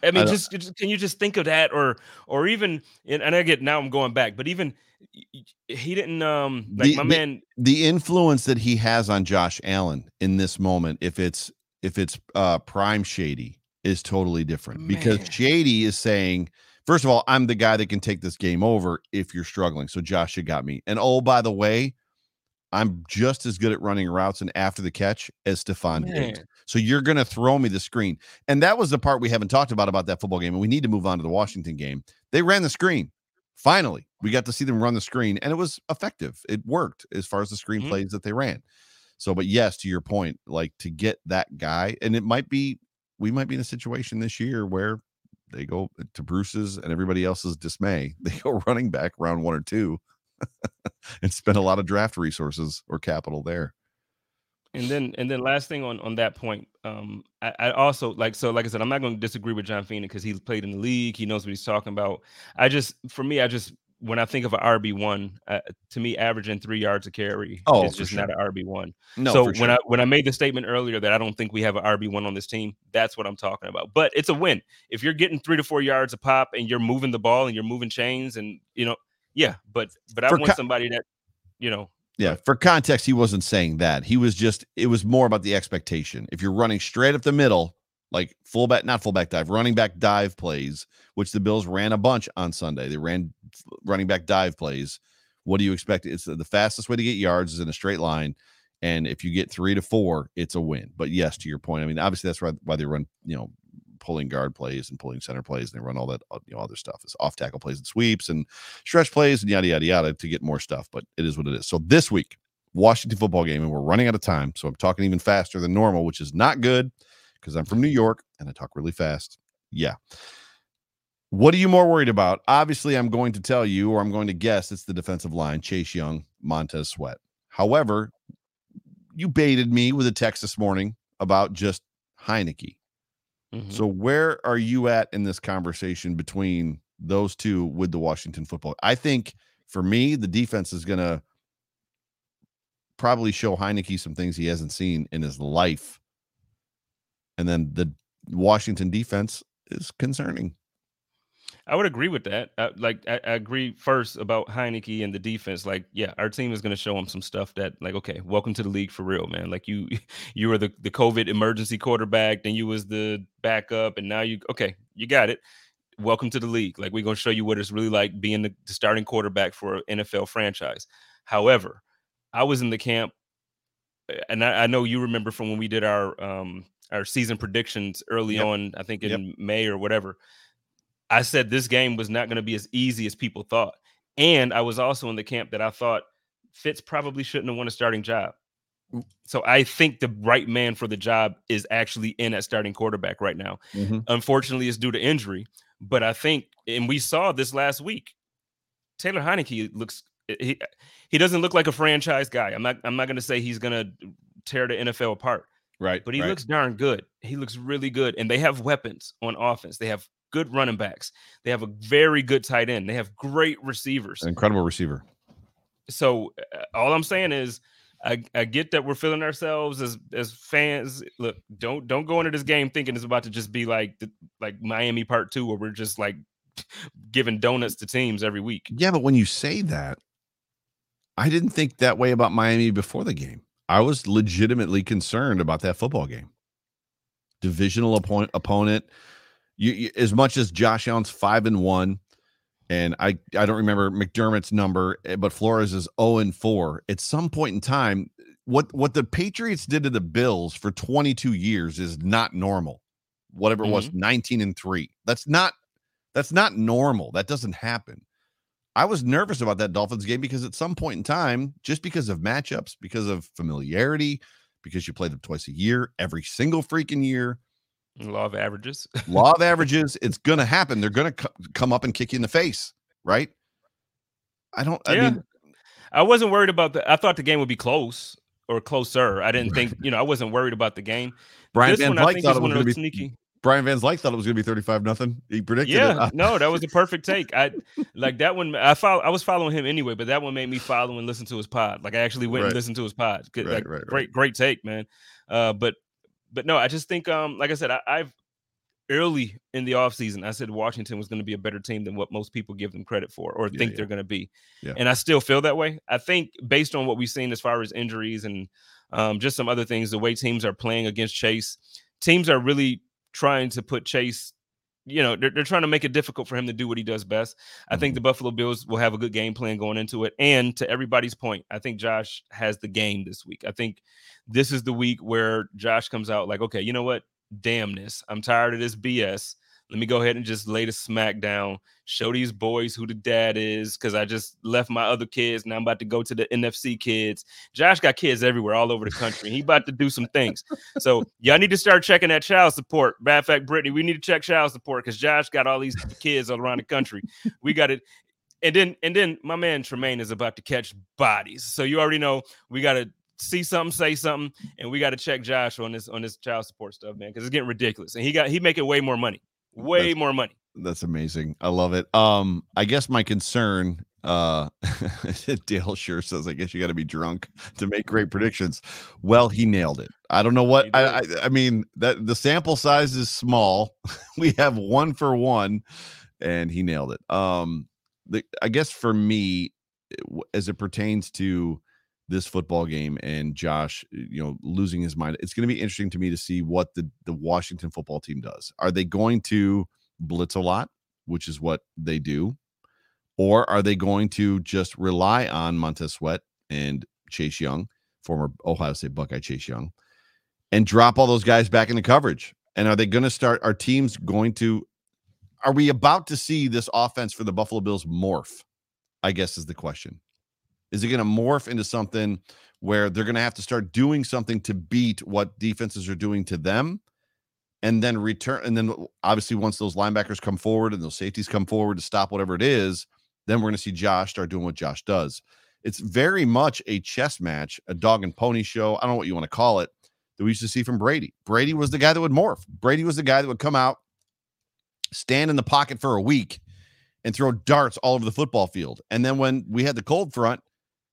I mean, don't- just, just- can you just think of that, or or even and, and I get now I'm going back, but even y- y- he didn't um like The- my the- man. the influence that he has on Josh Allen in this moment, if it's if it's uh prime shady, is totally different because Shady is saying, first of all, I'm the guy that can take this game over if you're struggling. So Josh, you got me. And oh, by the way, I'm just as good at running routes and after the catch as Stefon Diggs. So you're going to throw me the screen. And that was the part we haven't talked about about that football game. And we need to move on to the Washington game. They ran the screen. Finally, we got to see them run the screen and it was effective. It worked as far as the screen Mhm. plays that they ran. So, but yes, to your point, like to get that guy, and it might be, we might be in a situation this year where they go to Bruce's and everybody else's dismay. They go running back round one or two and spend a lot of draft resources or capital there. And then and then last thing on on that point, um, I, I also like so like I said, I'm not going to disagree with John Fina because he's played in the league, he knows what he's talking about. I just for me, I just when I think of an RB one, uh, to me, averaging three yards a carry Oh, is just sure. not an RB one. No, so for when sure. I when I made the statement earlier that I don't think we have an RB one on this team, that's what I'm talking about. But it's a win if you're getting three to four yards a pop and you're moving the ball and you're moving chains and you know, yeah. But but I For want co- somebody that you know. Yeah, for context, he wasn't saying that. He was just, it was more about the expectation. If you're running straight up the middle, like fullback, not fullback dive, running back dive plays, which the Bills ran a bunch on Sunday. They ran running back dive plays. What do you expect? It's the fastest way to get yards is in a straight line. And if you get three to four, it's a win. But yes, to your point, I mean, obviously that's why, why they run, you know, pulling guard plays and pulling center plays and they run all that uh, you know other stuff. It's off tackle plays and sweeps and stretch plays and yada yada yada to get more stuff. But it is what it is. So this week, Washington football game, and we're running out of time. So I'm talking even faster than normal, which is not good because I'm from New York and I talk really fast. Yeah. What are you more worried about? Obviously, I'm going to tell you, or I'm going to guess it's the defensive line, Chase Young, Montez Sweat. However, you baited me with a text this morning about just Heinicke. Mhm. So where are you at in this conversation between those two with the Washington football? I think for me, the defense is going to probably show Heinicke some things he hasn't seen in his life. And then the Washington defense is concerning. I would agree with that. Uh, like, I, I agree first about Heinicke and the defense. Like, yeah, our team is going to show him some stuff that, like, okay, welcome to the league for real, man. Like, you, you were the the COVID emergency quarterback, then you was the backup, and now you, okay, you got it. Welcome to the league. Like, we're going to show you what it's really like being the, the starting quarterback for an NFL franchise. However, I was in the camp, uh, and I, I know you remember from when we did our um our season predictions early Yep. on. I think in Yep. May or whatever. I said this game was not going to be as easy as people thought. And I was also in the camp that I thought Fitz probably shouldn't have won a starting job. Mm. So I think the right man for the job is actually in at starting quarterback right now. Mm-hmm. Unfortunately, it's due to injury. But I think, and we saw this last week, Taylor Heinicke looks eh, he eh, he doesn't look like a franchise guy. I'm not I'm not gonna say he's gonna tear the NFL apart Right. but he right. looks darn good. He looks really good. And they have weapons on offense. They have good running backs. They have a very good tight end. They have great receivers. An incredible receiver. So uh, all I'm saying is I, I get that we're feeling ourselves as as fans. Look, don't don't go into this game thinking it's about to just be like the, like Miami part 2 where we're just like giving donuts to teams every week. Yeah, but when you say that, I didn't think that way about Miami before the game. I was legitimately concerned about that football game. Divisional opponent, opponent. You, you- as much as Josh Allen's five and one, and I I don't remember McDermott's number, eh, but Flores is zero and four. At some point in time, what what the Patriots did to the Bills for 22 years is not normal. Whatever it was, 19 and three. That's not that's not normal. That doesn't happen. I was nervous about that Dolphins game because at some point in time, just because of matchups, because of familiarity, because you play them twice a year, every single freaking year, Law of averages. law of averages, it's going to happen. They're going to come up and kick you in the face, right? I don't, I Yeah. mean, I wasn't worried about the I thought the game would be close or closer. I didn't think, you know, I wasn't worried about the game. Brian this Van one I Dyke thought it was going to be, sneaky. Brian Van Dyke thought it was going to be 35 nothing. He predicted Yeah, it. no, that was a perfect take. I like that one. I follow. I was following him anyway, but that one made me follow and listen to his pod. Like I actually went Right. and listened to his pod. Right, right, right. great, great take, man. Uh, but but no, I just think um, like I said, I, I've early in the offseason, I said Washington was going to be a better team than what most people give them credit for or Yeah, think yeah. they're going to be. Yeah. And I still feel that way. I think based on what we've seen as far as injuries and um, just some other things, the way teams are playing against Chase, teams are really trying to put Chase. You know, they're, they're trying to make it difficult for him to do what he does best. I think mm-hmm. the Buffalo Bills will have a good game plan going into it. And to everybody's point, I think Josh has the game this week. I think this is the week where Josh comes out like, okay, you know what? Damn this. I'm tired of this BS. Let me go ahead and just lay the smack down, show these boys who the dad is, because I just left my other kids. Now I'm about to go to the NFC kids. Josh got kids everywhere, all over the country. He about to do some things. So y'all need to start checking that child support. Of fact, Brittany, we need to check child support because Josh got all these kids all around the country. We got it. And then and then my man Tremaine is about to catch bodies. So you already know we got to see something, say something, and we got to check Josh on this on this child support stuff, man, because it's getting ridiculous. And he got he making way more money, way That's- more money. That's amazing. I love it. Um, I guess my concern, uh, Dale sure says, I guess you got to be drunk to make great predictions. Well, he nailed it. I don't know what I, I. I mean that the sample size is small. we have one for one, and he nailed it. Um, the I guess for me, as it pertains to this football game and Josh, uh, you know, losing his mind, it's going to be interesting to me to see what the the Washington football team does. Are they going to blitz a lot, which is what they do, or are they going to just rely on Montez Sweat and Chase Young, former Ohio State Buckeye Chase Young, and drop all those guys back into coverage? And are they going to start? Are teams going to? Are we about to see this offense for the Buffalo Bills morph? I guess is the question. Is it going to morph into something where they're going to have to start doing something to beat what defenses are doing to them? and then return. And then obviously, once those linebackers come forward and those safeties come forward to stop whatever it is, then we're going to see Josh start doing what Josh does. It's very much a chess match, a dog and pony show. I don't know what you want to call it that we used to see from Brady. Brady was the guy that would morph. Brady was the guy that would come out, stand in the pocket for a week, and throw darts all over the football field. And then when we had the cold front,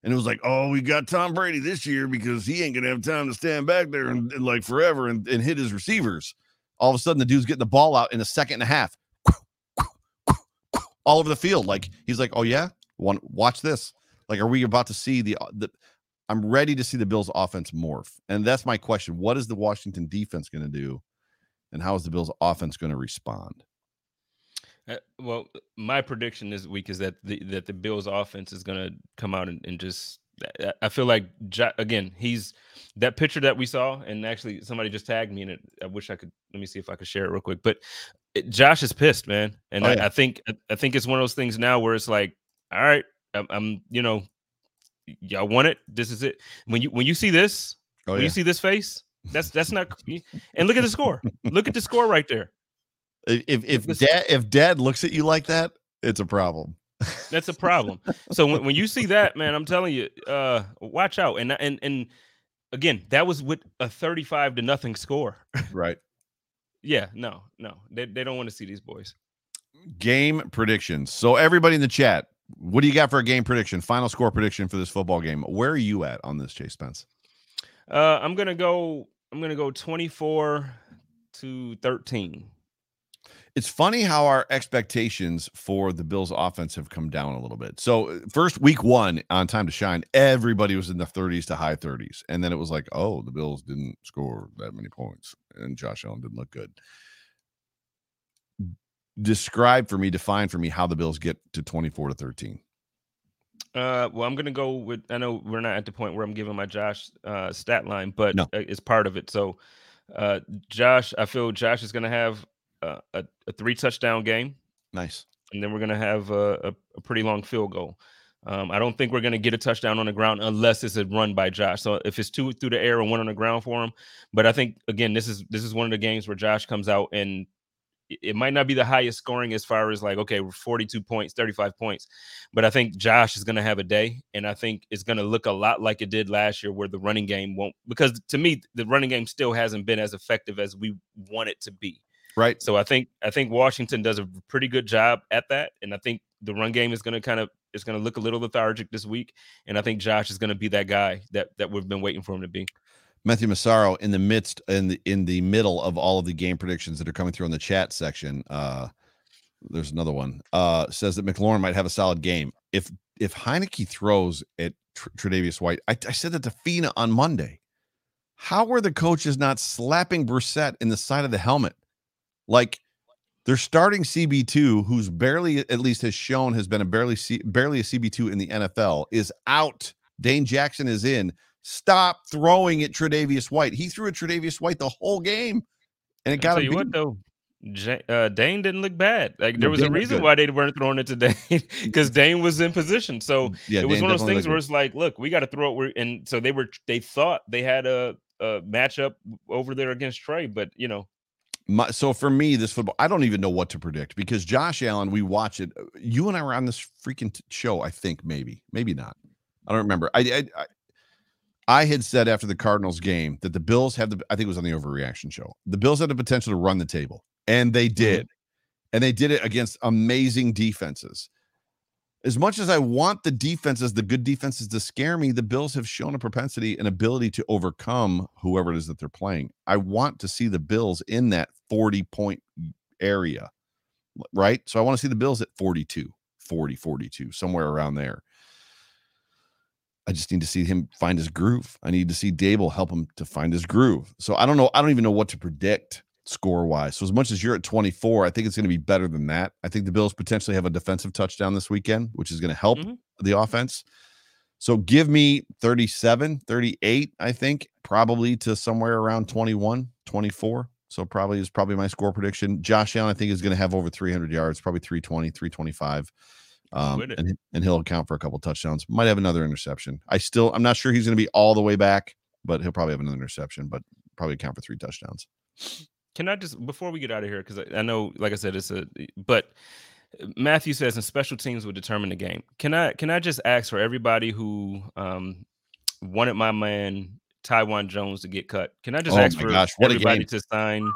and it was like, oh, we got Tom Brady this year because he ain't gonna have time to stand back there and, and like forever and, and hit his receivers. All of a sudden, the dude's getting the ball out in a second and a half, all over the field. Like he's like, oh yeah, one, watch this. Like, are we about to see the uh, the? I'm ready to see the Bills' offense morph, and that's my question. What is the Washington defense going to do, and how is the Bills' offense going to respond? Uh, well, my prediction this week is that the that the Bills' offense is going to come out and, and just. I feel like again, he's that picture that we saw, and actually somebody just tagged me in it. I wish I could. Let me see if I could share it real quick. But it, Josh is pissed, man, and oh, yeah. I, I, think I think it's one of those things now where it's like, all right, I'm, I'm you know, y'all want it. This is it. When you when you see this, oh, when yeah. you see this face, that's that's not. And look at the score. look at the score right there. If if dad if dad looks at you like that, it's a problem. That's a problem. so when, when you see that, man, I'm telling you, uh, watch out. And and and again, that was with a 35 to nothing score. Right. yeah, no, no. They they don't want to see these boys. Game predictions. So everybody in the chat, what do you got for a game prediction? Final score prediction for this football game. Where are you at on this, Chase Spence? Uh, I'm gonna go. I'm gonna go 24 to 13. It's funny how our expectations for the Bills offense have come down a little bit. So, first week one on Time to Shine, everybody was in the 30s to high 30s. And then it was like, oh, the Bills didn't score that many points and Josh Allen didn't look good describe for me, define for me how the Bills get to 24 to 13. Uh, well, I'm gonna go with. I know we're not at the point where I'm giving my Josh uh, stat line, but no. it's part of it. So, uh, Josh, I feel Josh is gonna have uh, a, a three touchdown game. Nice. And then we're gonna have a, a, pretty long field goal. Um, I don't think we're gonna get a touchdown on the ground unless it's a run by Josh. So if it's two through the air and one on the ground for him, but I think again this is this is one of the games where Josh comes out and it might not be the highest scoring as far as like okay 42 points 35 points but i think josh is going to have a day and i think it's going to look a lot like it did last year where the running game won't because to me the running game still hasn't been as effective as we want it to be right so i think i think washington does a pretty good job at that and i think the run game is going to kind of it's going to look a little lethargic this week and i think josh is going to be that guy that that we've been waiting for him to be Matthew Massaro in the midst in the in the middle of all of the game predictions that are coming through in the chat section. Uh, there's another one. Uh, says that McLaurin might have a solid game if if Heinicke throws at Tr- Tre'Davious White. I, I said that to Fina on Monday. How were the coaches not slapping Brissett in the side of the helmet? Like they're starting CB2, who's barely at least has shown has been a barely C, barely a CB2 in the NFL, is out. Dane Jackson is in. Stop throwing at Tre'Davious White. He threw at Tre'Davious White the whole game, and it got you what though. uh, Dane didn't look bad. Like there was Dane a reason why they weren't throwing it to Dane because Dane was in position. So yeah, it was Dane one of those things where it's like, look, we got to throw it. And so they were, they thought they had a, a matchup over there against Tre, but you know, my, so for me, this football, I don't even know what to predict because Josh Allen, we watch it. You and I were on this freaking t- show, I think maybe, maybe not. I don't remember. I, I, I had said after the Cardinals game that the Bills had the I think it was on the overreaction show. The Bills had the potential to run the table, and they mm-hmm. did. And they did it against amazing defenses. As much as I want the defenses, the good defenses to scare me, the Bills have shown a propensity and ability to overcome whoever it is that they're playing. I want to see the Bills in that 40 point area, right? So I want to see the Bills at 42, 40, 42, somewhere around there. I just need to see him find his groove. I need to see Daboll help him to find his groove. So I don't know. I don't even know what to predict score wise. So as much as you're at 24, I think it's going to be better than that. I think the Bills potentially have a defensive touchdown this weekend, which is going to help mm-hmm. the offense. So give me 37, 38, I think, probably to somewhere around 21, 24. So probably is probably my score prediction. Josh Allen, I think, is going to have over 300 yards, probably 320, 325. Um, and, and he'll account for a couple touchdowns. Might have another interception. I still, I'm not sure he's going to be all the way back, but he'll probably have another interception, but probably account for three touchdowns. Can I just before we get out of here because I, I know, like I said, it's a but Matthew says, and special teams will determine the game. Can I can I just ask for everybody who um, wanted my man Taiwan Jones to get cut? Can I just Oh ask for gosh, what everybody to sign?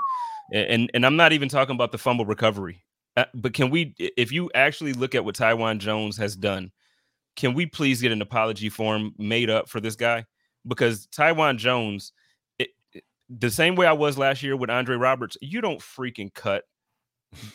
And and I'm not even talking about the fumble recovery, uh, but can we, if you actually look at what Taiwan Jones has done, can we please get an apology form made up for this guy? Because Taiwan Jones, the same way I was last year with Andre Roberts, you don't freaking cut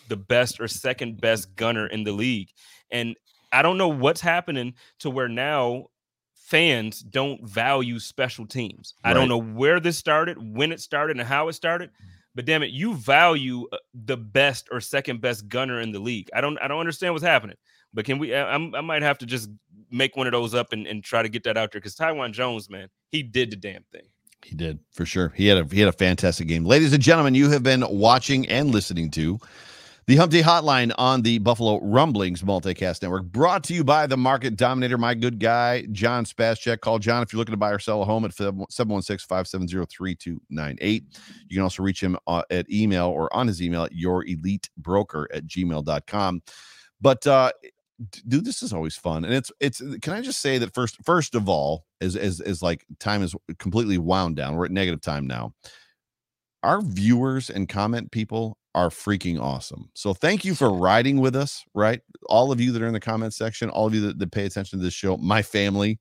the best or second best gunner in the league. And I don't know what's happening to where now fans don't value special teams. I don't know where this started, when it started, and how it started. But damn it, you value uh, the best or second best gunner in the league. I don't I don't understand what's happening. But can we I, I might have to just make one of those up and, and try to get that out there because Taiwan Jones, man, he did the damn thing. He did for sure. He had a he had a fantastic game. Ladies and gentlemen, you have been watching and listening to the Hump Day Hotline on the Buffalo Rumblings Multicast Network, brought to you by the Market Dominator, my good guy, John Spascheck. Call John if you're looking to buy or sell a home at 716-570-3298. You can also reach him uh, at email or on his email at yourelitebroker at gmail.com. But uh dude, this is always fun. And it's it's can I just say that first first of all, is is as like time is completely wound down. We're at negative time now. Our viewers and comment people are freaking awesome. So thank you for riding with us, right? All of you that are in the comment section, all of you that, that pay attention to this show, my family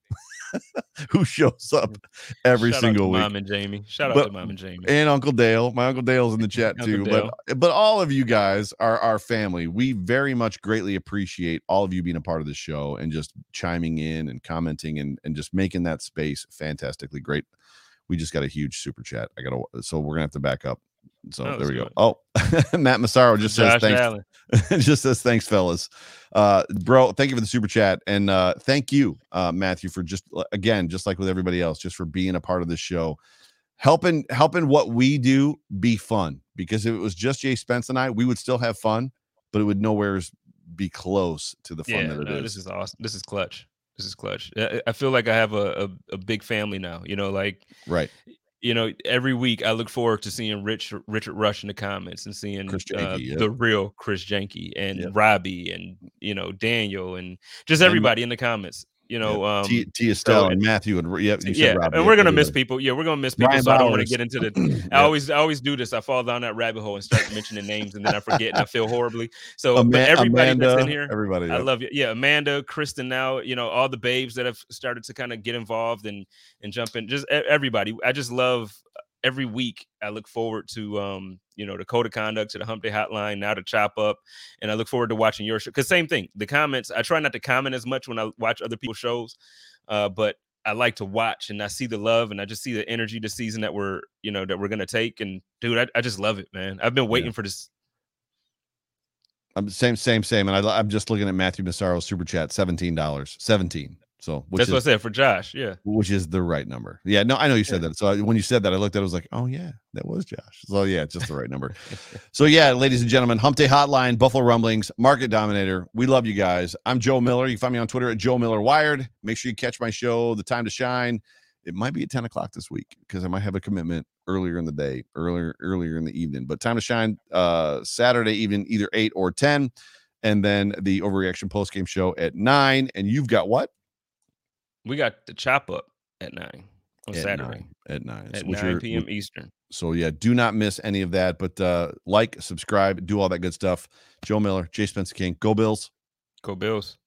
who shows up mm. every Shout out to single week Mom and Jamie. Shout out But- to Mom and Jamie. and Uncle Dale. My Uncle Dale's in the chat Uncle too. Dale. But but all of you guys are our family. We very much greatly appreciate all of you being a part of the show and just chiming in and commenting and and just making that space fantastically great. We just got a huge super chat. I got to so we're gonna have to back up. So there we do go. Oh, Matt Massaro just says thanks. Just says thanks, fellas. Uh, bro, thank you for the super chat, and uh, thank you, uh, Matthew, for just again, just like with everybody else, just for being a part of this show, helping helping what we do be fun. Because if it was just Jay Spence and I, we would still have fun, but it would nowhere be close to the fun Yeah, that it no, is. this is awesome. This is clutch. This is clutch. I, I feel like I have a, a, a big family now. You know, like right. You know, every week I look forward to seeing Rich Richard Rush in the comments and seeing Chris uh, yep. the real Chris Jenke and Yep. Robbie and you know Daniel and just And- everybody in the comments. You know, um, T, T Estelle so- and Matthew and said yeah, Robbie, and we're gonna miss people. Yeah, we're gonna miss people. Brian so I don't want to get into the. I always, I always do this. I fall down that rabbit hole and start mentioning names, and then I forget and I feel horribly. So, Ama- but everybody Amanda, that's in here, everybody. I love you. Yeah, Amanda, Kristen. Now you know all the babes that have started to kind of get involved and and jump in. Just everybody. I just love every week. I look forward to um you know the code of conduct to the Hump Day Hotline now to chop up, and I look forward to watching your show. Because same thing, the comments. I try not to comment as much when I watch other people's shows, uh, but I like to watch and I see the love and I just see the energy this season that we're you know that we're gonna take. And dude, I, I just love it, man. I've been waiting for this. I'm same, same, same. And I, I'm just looking at Matthew Massaro's super chat, seventeen dollars, seventeen. So which That's is what I said for Josh. Yeah. which is the right number. Yeah, no, I know you said that. So I, when you said that, I looked at it, I was like, oh yeah, that was Josh. So yeah, it's just the right number. so yeah, ladies and gentlemen, Hump Day Hotline, Buffalo Rumblings, Market Dominator. We love you guys. I'm Joe Miller. You can find me on Twitter at Joe Miller Wired. Make sure you catch my show, The Time to Shine. It might be at 10 o'clock this week because I might have a commitment earlier in the day, earlier, earlier in the evening. But Time to Shine, uh, Saturday evening, either 8 or 10. And then the overreaction post game show at nine. And you've got what? We got the chop up at nine on at Saturday nine, at nine, at So which 9 are- p.m. Eastern. So yeah, do not miss any of that. But uh like, subscribe, do all that good stuff. Joe Miller, Jay Spencer King, go Bills. Go Bills.